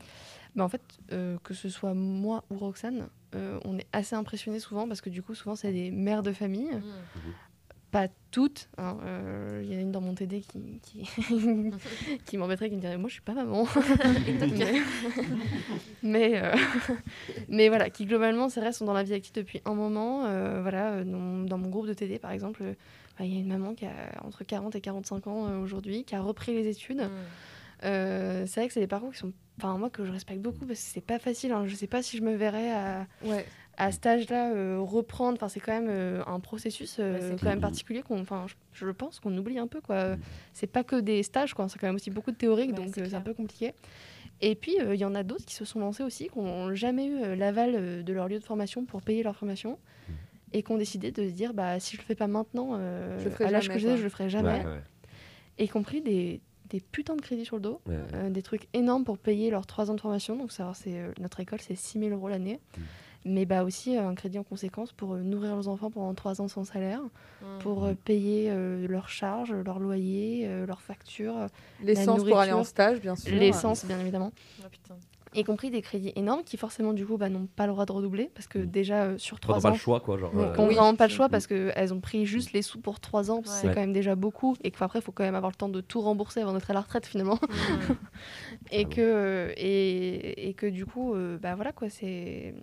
bah, en fait, euh, que ce soit moi ou Roxane, euh, on est assez impressionnés souvent parce que du coup, souvent, c'est des mères de famille Mmh. Pas toutes. hein, euh, Il y en a une dans mon TD qui, qui, qui m'embêterait, qui me dirait Moi, je suis pas maman. mais mais, euh, mais voilà, qui globalement, c'est vrai, sont dans la vie active depuis un moment. Euh, voilà, dans, dans mon groupe de TD, par exemple, bah, il y a une maman qui a entre 40 et 45 ans aujourd'hui, qui a repris les études. Mmh. Euh, c'est vrai que c'est des parcours qui sont. Enfin, moi, que je respecte beaucoup parce que c'est pas facile. hein. Je sais pas si je me verrais à Ouais. À cet âge-là, euh, reprendre, enfin, c'est quand même euh, un processus euh, Ouais, quand même particulier qu'on, enfin, je, je pense qu'on oublie un peu quoi. C'est pas que des stages quoi, c'est quand même aussi beaucoup de théorique, Ouais, donc c'est un peu compliqué. Et puis il y en a d'autres qui se sont lancés aussi, qui n'ont jamais eu l'aval de leur lieu de formation pour payer leur formation. Et qui ont décidé de se dire bah si je le fais pas maintenant, Je à l'âge que j'ai, je le ferai jamais. Ouais, Et y compris des, des putains de crédits sur le dos, des trucs énormes pour payer leurs 3 ans de formation. Donc, ça, c'est, notre école, c'est 6 000 euros l'année. Mais bah, aussi euh, un crédit en conséquence pour euh, nourrir leurs enfants pendant 3 ans sans salaire, Mmh. pour euh, payer euh, leurs charges, leur loyer, euh, leurs factures, L'essence pour aller en stage, bien sûr. l'essence, bien évidemment. Oh. Y compris des crédits énormes qui, forcément, du coup, bah, n'ont pas le droit de redoubler parce que Mm. déjà, euh, sur Toi, t'as 3 pas ans, le choix, quoi. Genre, Ouais, euh, Oui. vraiment pas le choix parce qu'elles ont pris juste les sous pour 3 ans, parce que c'est Ouais. quand même déjà beaucoup, et qu'après, il faut quand même avoir le temps de tout rembourser avant d'être à la retraite finalement. Mmh. et Carrément. que et, et que du coup euh, bah voilà quoi c'est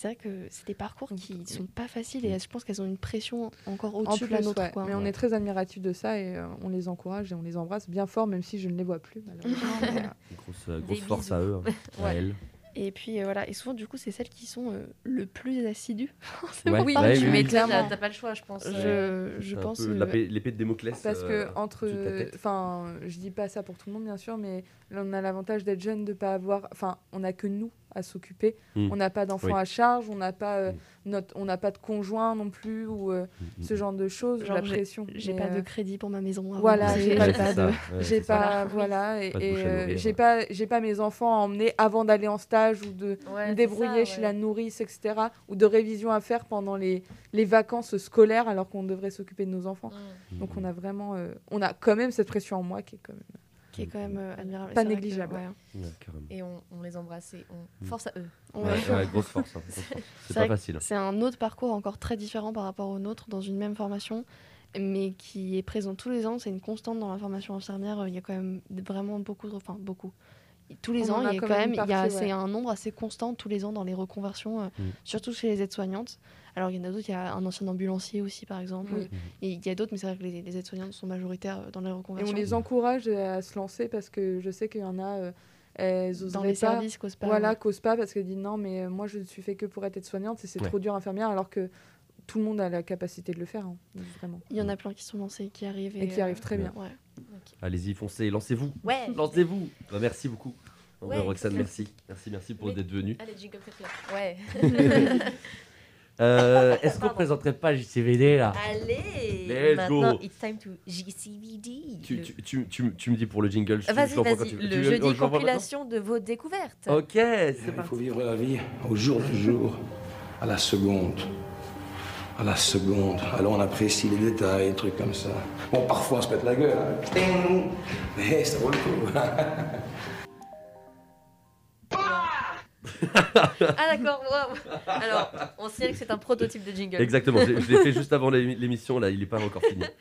c'est vrai que c'est des parcours qui sont pas faciles et je pense qu'elles ont une pression encore En au-dessus de la nôtre ouais. quoi. Mais on est très admiratifs de ça et euh, on les encourage et on les embrasse bien fort, même si je ne les vois plus, malheureusement. mais, euh, Grosse, euh, grosse force bisous. à eux, hein, à elles. et puis euh, voilà et souvent du coup c'est celles qui sont euh, le plus assidues Ouais, Oui, ouais, tu oui, clairement. t'as pas le choix, je pense. je pense euh, l'épée de Démoclès. Parce euh, que entre, enfin, je dis pas ça pour tout le monde bien sûr, mais là on a l'avantage d'être jeune, de pas avoir, enfin, on a que nous à s'occuper. Mm. On n'a pas d'enfants Oui. à charge, on n'a pas, euh, Mm. notre, on n'a pas de conjoint non plus ou euh, Mm, ce genre de choses. Genre, la pression. j'ai pas de euh, crédit pour ma maison à Voilà, j'ai pas- de j'ai voilà, et, euh, j'ai ouais. pas, j'ai pas mes enfants à emmener avant d'aller en stage ou de ouais, me c'est débrouiller ça, chez ouais. la nourrice, etc. Ou de révision à faire pendant les, les vacances scolaires alors qu'on devrait s'occuper de nos enfants. Mmh. Donc on a vraiment, euh, on a quand même cette pression en moi qui est quand même. Qui est quand même euh, admirable. Pas que, négligeable. ouais. Ouais, carrément. Et on, on les embrasse et on Mm. force à eux. Ouais. Ouais, ouais, grosse force. hein, grosse force. C'est pas que facile. C'est un autre parcours encore très différent par rapport au nôtre dans une même formation, mais qui est présent tous les ans. C'est une constante dans la formation infirmière. Il y a quand même vraiment beaucoup, de, enfin beaucoup. Tous les On ans, il y a quand même même, une il y a, partie, c'est un nombre assez constant tous les ans dans les reconversions, euh, Mm. surtout chez les aides-soignantes. Alors il y en a d'autres, il y a un ancien ambulancier aussi par exemple. Oui. Et il y a d'autres, mais c'est vrai que les, les aides-soignantes sont majoritaires euh, dans les Et reconversions. on les encourage à se lancer parce que je sais qu'il y en a, euh, elles dans les pas. services qu'osent pas. Voilà, ouais. causent pas parce qu'elles disent non, mais euh, moi je ne suis fait que pour être aide-soignante et c'est Ouais. trop dur infirmière alors que tout le monde a la capacité de le faire, hein, vraiment. Il y en a plein qui sont lancés, qui arrivent Et qui euh, arrivent très bien. ouais. Allez-y, foncez, lancez-vous. Ouais. Lancez-vous. Bah, merci beaucoup. Roxane, merci. Merci, merci pour d'être venue. Allez, jingle. Ouais. Euh, Est-ce qu'on présenterait pas JCVD là? Allez Let's Maintenant, go. it's time to JCVD. tu, Le- tu, tu, tu- tu me dis pour le jingle. je- je Vas-y, l'envoie quand vas-y. tu veux. Le Tu jeudi oh, je l'envoie compilation de vos découvertes. Ok, c'est Il parti. faut vivre la vie au jour le jour, à la seconde. À la seconde. Alors on apprécie les détails, des trucs comme ça. Bon, parfois on se pète la gueule. hein. Ting Mais ça vaut le coup. Ah d'accord. Alors, on sait que c'est un prototype de jingle. Exactement, je, je l'ai fait juste avant l'émi- l'émission, là, il est pas encore fini.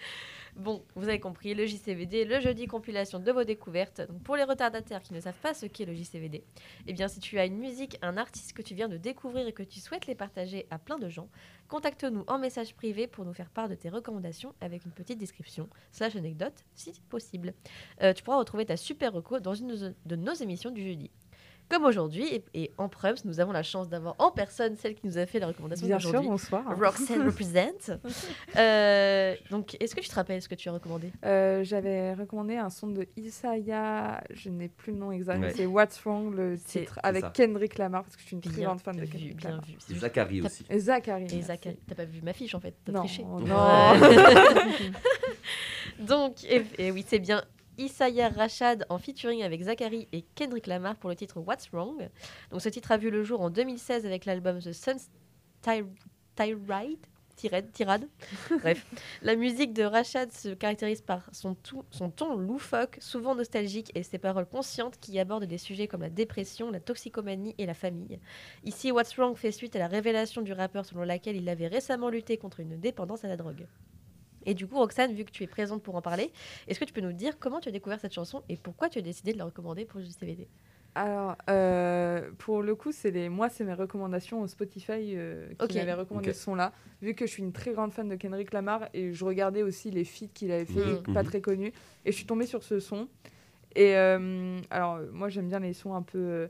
Bon, vous avez compris, le JCVD, le jeudi compilation de vos découvertes. Donc pour les retardataires qui ne savent pas ce qu'est le JCVD, eh bien si tu as une musique, un artiste que tu viens de découvrir et que tu souhaites les partager à plein de gens, contacte-nous en message privé pour nous faire part de tes recommandations avec une petite description, slash anecdote si possible. Euh, tu pourras retrouver ta super reco dans une de nos émissions du jeudi. Comme aujourd'hui, et, et en Prums, nous avons la chance d'avoir en personne celle qui nous a fait la recommandation Bien sûr, d'aujourd'hui. bonsoir. Roxanne represent. Euh, donc, est-ce que tu te rappelles ce que tu as recommandé? Euh, J'avais recommandé un son de Isaiah, je n'ai plus le nom exact, Ouais. c'est What's Wrong, le titre, avec ça. Kendrick Lamar, parce que je suis une très grande fan de Kendrick bien Lamar. vu. Zachary aussi. Et Zachary. Et merci. Zachary, t'as pas vu ma fiche en fait, t'as Non, triché. non. Donc, et, et oui, c'est bien Isaiah Rashad en featuring avec Zachary et Kendrick Lamar pour le titre What's Wrong. Donc, ce titre a vu le jour en 2016 avec l'album The Sun's Ty- Tyride. Tirade, tirade. Bref, la musique de Rashad se caractérise par son, tout- son ton loufoque, souvent nostalgique, et ses paroles conscientes qui abordent des sujets comme la dépression, la toxicomanie et la famille. Ici, What's Wrong fait suite à la révélation du rappeur selon laquelle il avait récemment lutté contre une dépendance à la drogue. Et du coup, Roxane, vu que tu es présente pour en parler, est-ce que tu peux nous dire comment tu as découvert cette chanson et pourquoi tu as décidé de la recommander pour le JCVD Alors, euh, pour le coup, c'est les... moi, c'est mes recommandations au Spotify euh, qui Ok. m'avaient recommandé ce son-là. Vu que je suis une très grande fan de Kendrick Lamar et je regardais aussi les feats qu'il avait fait, Mhm. pas Mhm. très connus, et je suis tombée sur ce son. Et euh, alors, euh, moi, j'aime bien les sons un peu euh,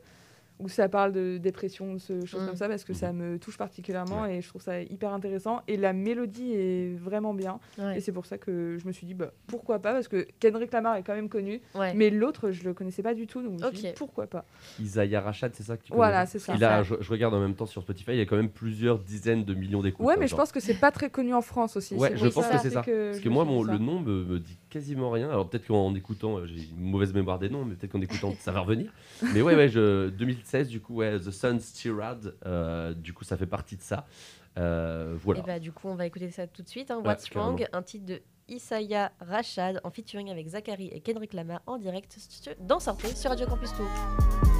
où ça parle de dépression, de ce choses Mhm. comme ça, parce que ça me touche particulièrement et je trouve ça hyper intéressant. Et la mélodie est vraiment bien. Et c'est pour ça que je me suis dit, bah, pourquoi pas, parce que Kendrick Lamar est quand même connu, Ouais. mais l'autre, je le connaissais pas du tout, donc je me suis Ok. dit, pourquoi pas. Isaiah Rashad, c'est ça que tu connais Voilà, c'est ça. Il a, je, je regarde en même temps sur Spotify, il y a quand même plusieurs dizaines de millions d'écoutes. Ouais, hein, mais je genre. pense que c'est pas très connu en France aussi. Ouais, je pense ça que c'est ça. que Parce je que moi, mon, le nom me, me dit quasiment rien. Alors peut-être qu'en écoutant, j'ai une mauvaise mémoire des noms, mais peut-être qu'en écoutant, ça va revenir. Mais ouais, ouais, je, 2016, du coup, ouais, The Sun's Tirade, euh, du coup, ça fait partie de ça. Euh, voilà. Et bah, du coup, on va écouter ça tout de suite. hein. What's. Wrong, un titre de Isaiah Rashad en featuring avec Zachary et Kendrick Lamar en direct dans Sortez sur Radio Campus Tour.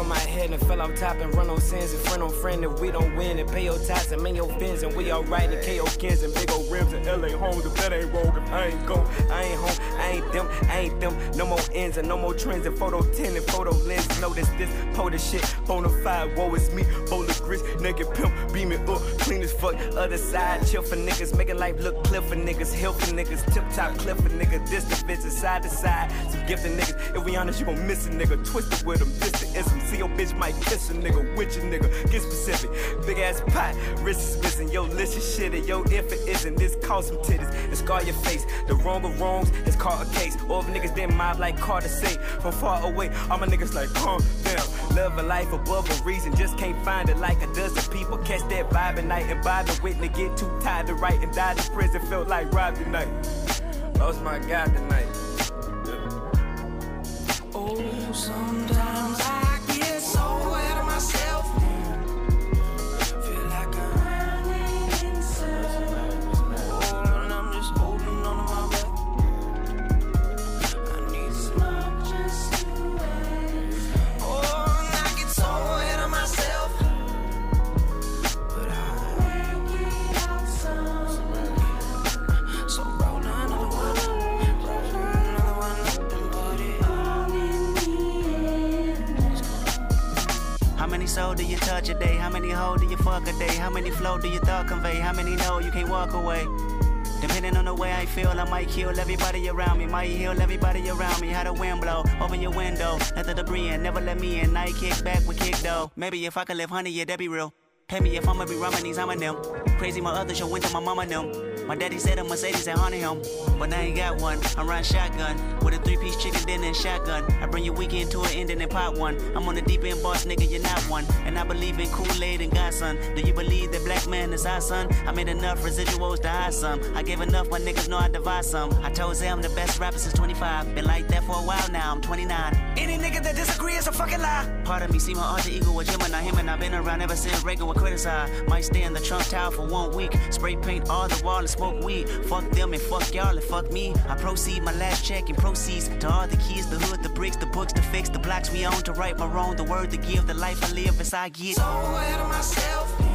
And bump my head and fell off top and run on sins and friend on friend if we don't win and pay your tax and make your fins and we alright and KO kins and big old rims and LA homes if that ain't wrong if I ain't go I ain't home ain't them I ain't them. No more ends and no more trends and photo 10 and photo lenses notice this POTA shit bonafide woe is me. Of grits naked pimp beam it up clean as fuck. Other side chill for niggas making life look clear for niggas. Hill for niggas tip top clip for niggas this the bitches side to side. Some gifted niggas if we honest you gon' miss a nigga. Twisted with them this the ism. See your bitch might kiss a nigga with your nigga. Get specific big ass pot wrist is missing. Yo licious shit and yo if it isn't this cause some titties. And scar your face. The wrong of wrongs is called a case. Niggas didn't mob like Carter say from far away all my niggas like calm down live a life above a reason. Just can't find it like a dozen people catch that vibe at night. And Bobby Whitney get too tired to write and died in prison. Felt like Rob tonight. Lost my God tonight. Oh, sometimes How many souls do you touch a day? How many hoes do you fuck a day? How many flow do you thought convey? How many know you can't walk away? Depending on the way I feel, I might kill everybody around me. Might heal everybody around me. How the wind blow, open your window. Let the debris in, never let me in. Night kick back with kick though. Maybe if I could live honey, yeah, that'd be real. Pay me if I'ma be rhyming these, I'm a them. Crazy, my other show went to my mama them. My daddy said a Mercedes and haunted him. But now ain't got one. I'm riding shotgun with a three piece chicken dinner and shotgun. I bring your weekend to an ending and pot one. I'm on the deep end boss, nigga, you're not one. And I believe in Kool Aid and Godson. Do you believe that black man is our son? I made enough residuals to hide some. I gave enough, my niggas know I divide some. I told Zay I'm the best rapper since 25. Been like that for a while now, I'm 29. Any nigga that disagree is a fucking lie. Part of me see my alter ego with Gemini, him and I've been around ever since Reagan was criticized. Might stay in the Trump Tower for one week. Spray paint all the wall and smoke weed. Fuck them and fuck y'all and fuck me. I proceed my last check and proceeds to all the keys, the hood, the bricks, the books, to fix the blocks we own, to right my wrong, the word to give, the life I live as I get. So ahead of myself.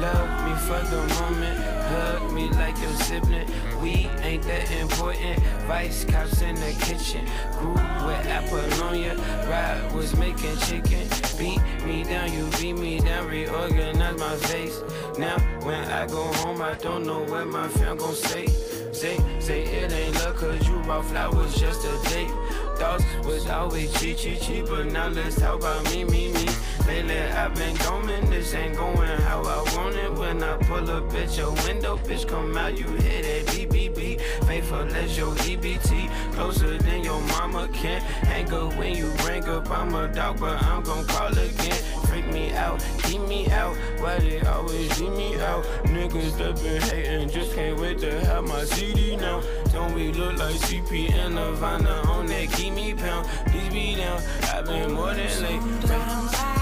Love me for the moment. Hug me like your sibling. We ain't that important. Vice cops in the kitchen. Grew with Apollonia. Ride was making chicken. Beat me down, you beat me down. Reorganize my face. Now, when I go home, I don't know what my fam gon' say. Say, say it ain't luck, cause you brought flowers just a date. Thoughts was always cheap, cheap, cheap, but now let's talk about me, me, me. I've been going, this ain't going how I want it. When I pull up at your window, bitch, come out, you hit that BBB. Faithful as your EBT, closer than your mama can. Hang up when you ring up, I'm a dog, but I'm gon' call again. Freak me out, keep me out, why they always leave me out? Niggas that been hating, just can't wait to have my CD now. Don't we look like CP and Nirvana on that keep me pound? Please be down, I've been more than late.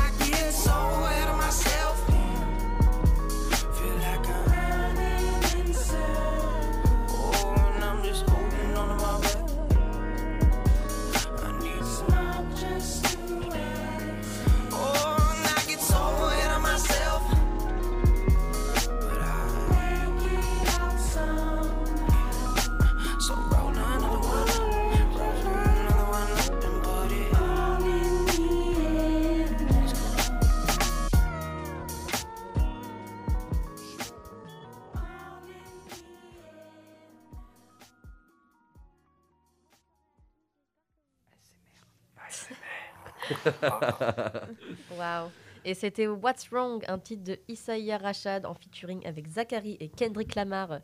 Waouh. Et c'était What's Wrong, un titre de Isaiah Rachad en featuring avec Zachary et Kendrick Lamar.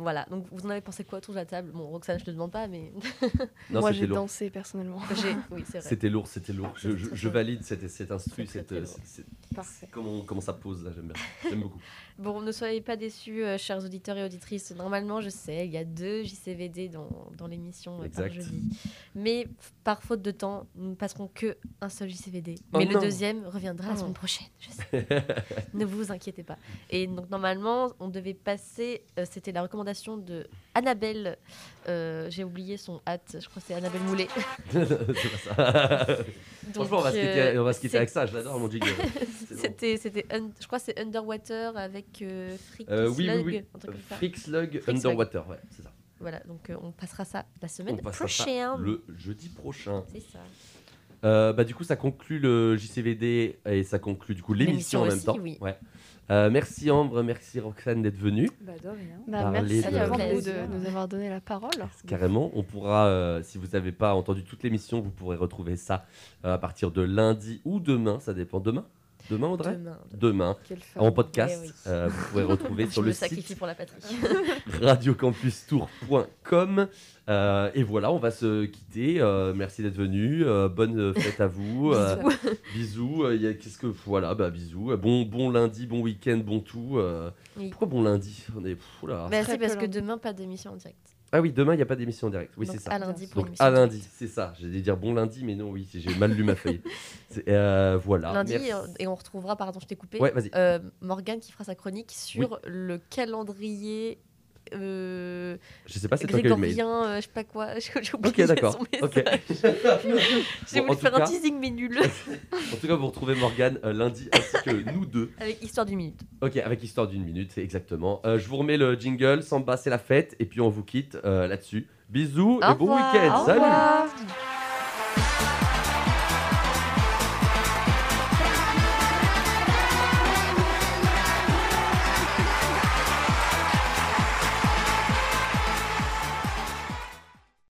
Voilà, donc vous en avez pensé quoi autour de la table? Bon, Roxane, je te demande pas, mais. Non, Moi, j'ai dansé personnellement. Oui. C'était lourd, c'était lourd. Je, valide cette, cette instru, Très, cette, Parfait. c'est- comment, comment ça pose là, j'aime bien. J'aime beaucoup. Bon, ne soyez pas déçus, euh, chers auditeurs et auditrices. Normalement, je sais, il y a deux JCVD dans, dans l'émission euh, par jeudi. Mais par faute de temps, nous ne passerons que un seul JCVD. Oh Mais le deuxième reviendra la Oh. semaine prochaine, je sais. ne vous inquiétez pas. Et donc, normalement, on devait passer, euh, c'était la recommandation de Annabelle. euh, J'ai oublié son hâte, je crois que c'est Annabelle Moulet. c'est pas ça. Franchement, on va se Donc, quitter, euh, on va se quitter avec ça, je l'adore mon bon. C'était, un- je crois que c'est Underwater avec euh, Frick Euh, oui, oui, Slug, oui. comme ça. Frick Slug. Underwater, ouais, c'est ça. Voilà, donc on passera ça la On semaine ça prochaine. le jeudi prochain. C'est ça. Euh, bah, du coup, ça conclut le JCVD et ça conclut du coup l'émission en même temps. oui. Ouais. Euh, merci Ambre, merci Roxane d'être venue. Bah, de rien. Bah, merci de- à vous de nous avoir donné la parole. Carrément, on pourra, euh, si vous n'avez pas entendu toute l'émission, vous pourrez retrouver ça euh, à partir de lundi ou demain, ça dépend. Demain Demain, Audrey Demain. En podcast. Eh oui. euh, vous pourrez retrouver sur le site pour la patrie. radiocampustour.com. Euh, et voilà, on va se quitter. Euh, merci d'être venu. Euh, bonne fête à vous. Euh, bisous. Euh, a- Qu'est-ce que voilà, bah bisous. Bon, bon lundi, bon week-end, bon tout. Euh, Oui. Pourquoi bon lundi? On est. Bah, c'est parce que demain, pas d'émission en direct. Ah oui, demain, il n'y a pas d'émission en direct. Oui, c'est ça. à lundi pour Donc, à lundi, c'est ça. J'allais dire bon lundi, mais non, oui, j'ai mal lu ma feuille. Euh, voilà. Lundi, merci. euh, et on retrouvera, pardon, je t'ai coupé, Ouais, vas-y. euh, Morgane qui fera sa chronique sur le calendrier. Euh, Je sais pas, c'est toi qui as eu le mail. grégorien, euh, je sais pas quoi. J'ai oublié Ok, d'accord. son Ok. message. J'ai Bon, en voulu faire cas- un teasing, mais nul. En tout cas, vous retrouvez Morgane euh, lundi ainsi que nous deux. Avec Histoire d'une minute. Ok, avec histoire d'une minute, c'est exactement. Euh, je vous remets le jingle, Samba c'est la fête, et puis on vous quitte là-dessus. Bisous Au et bon week-end. Salut.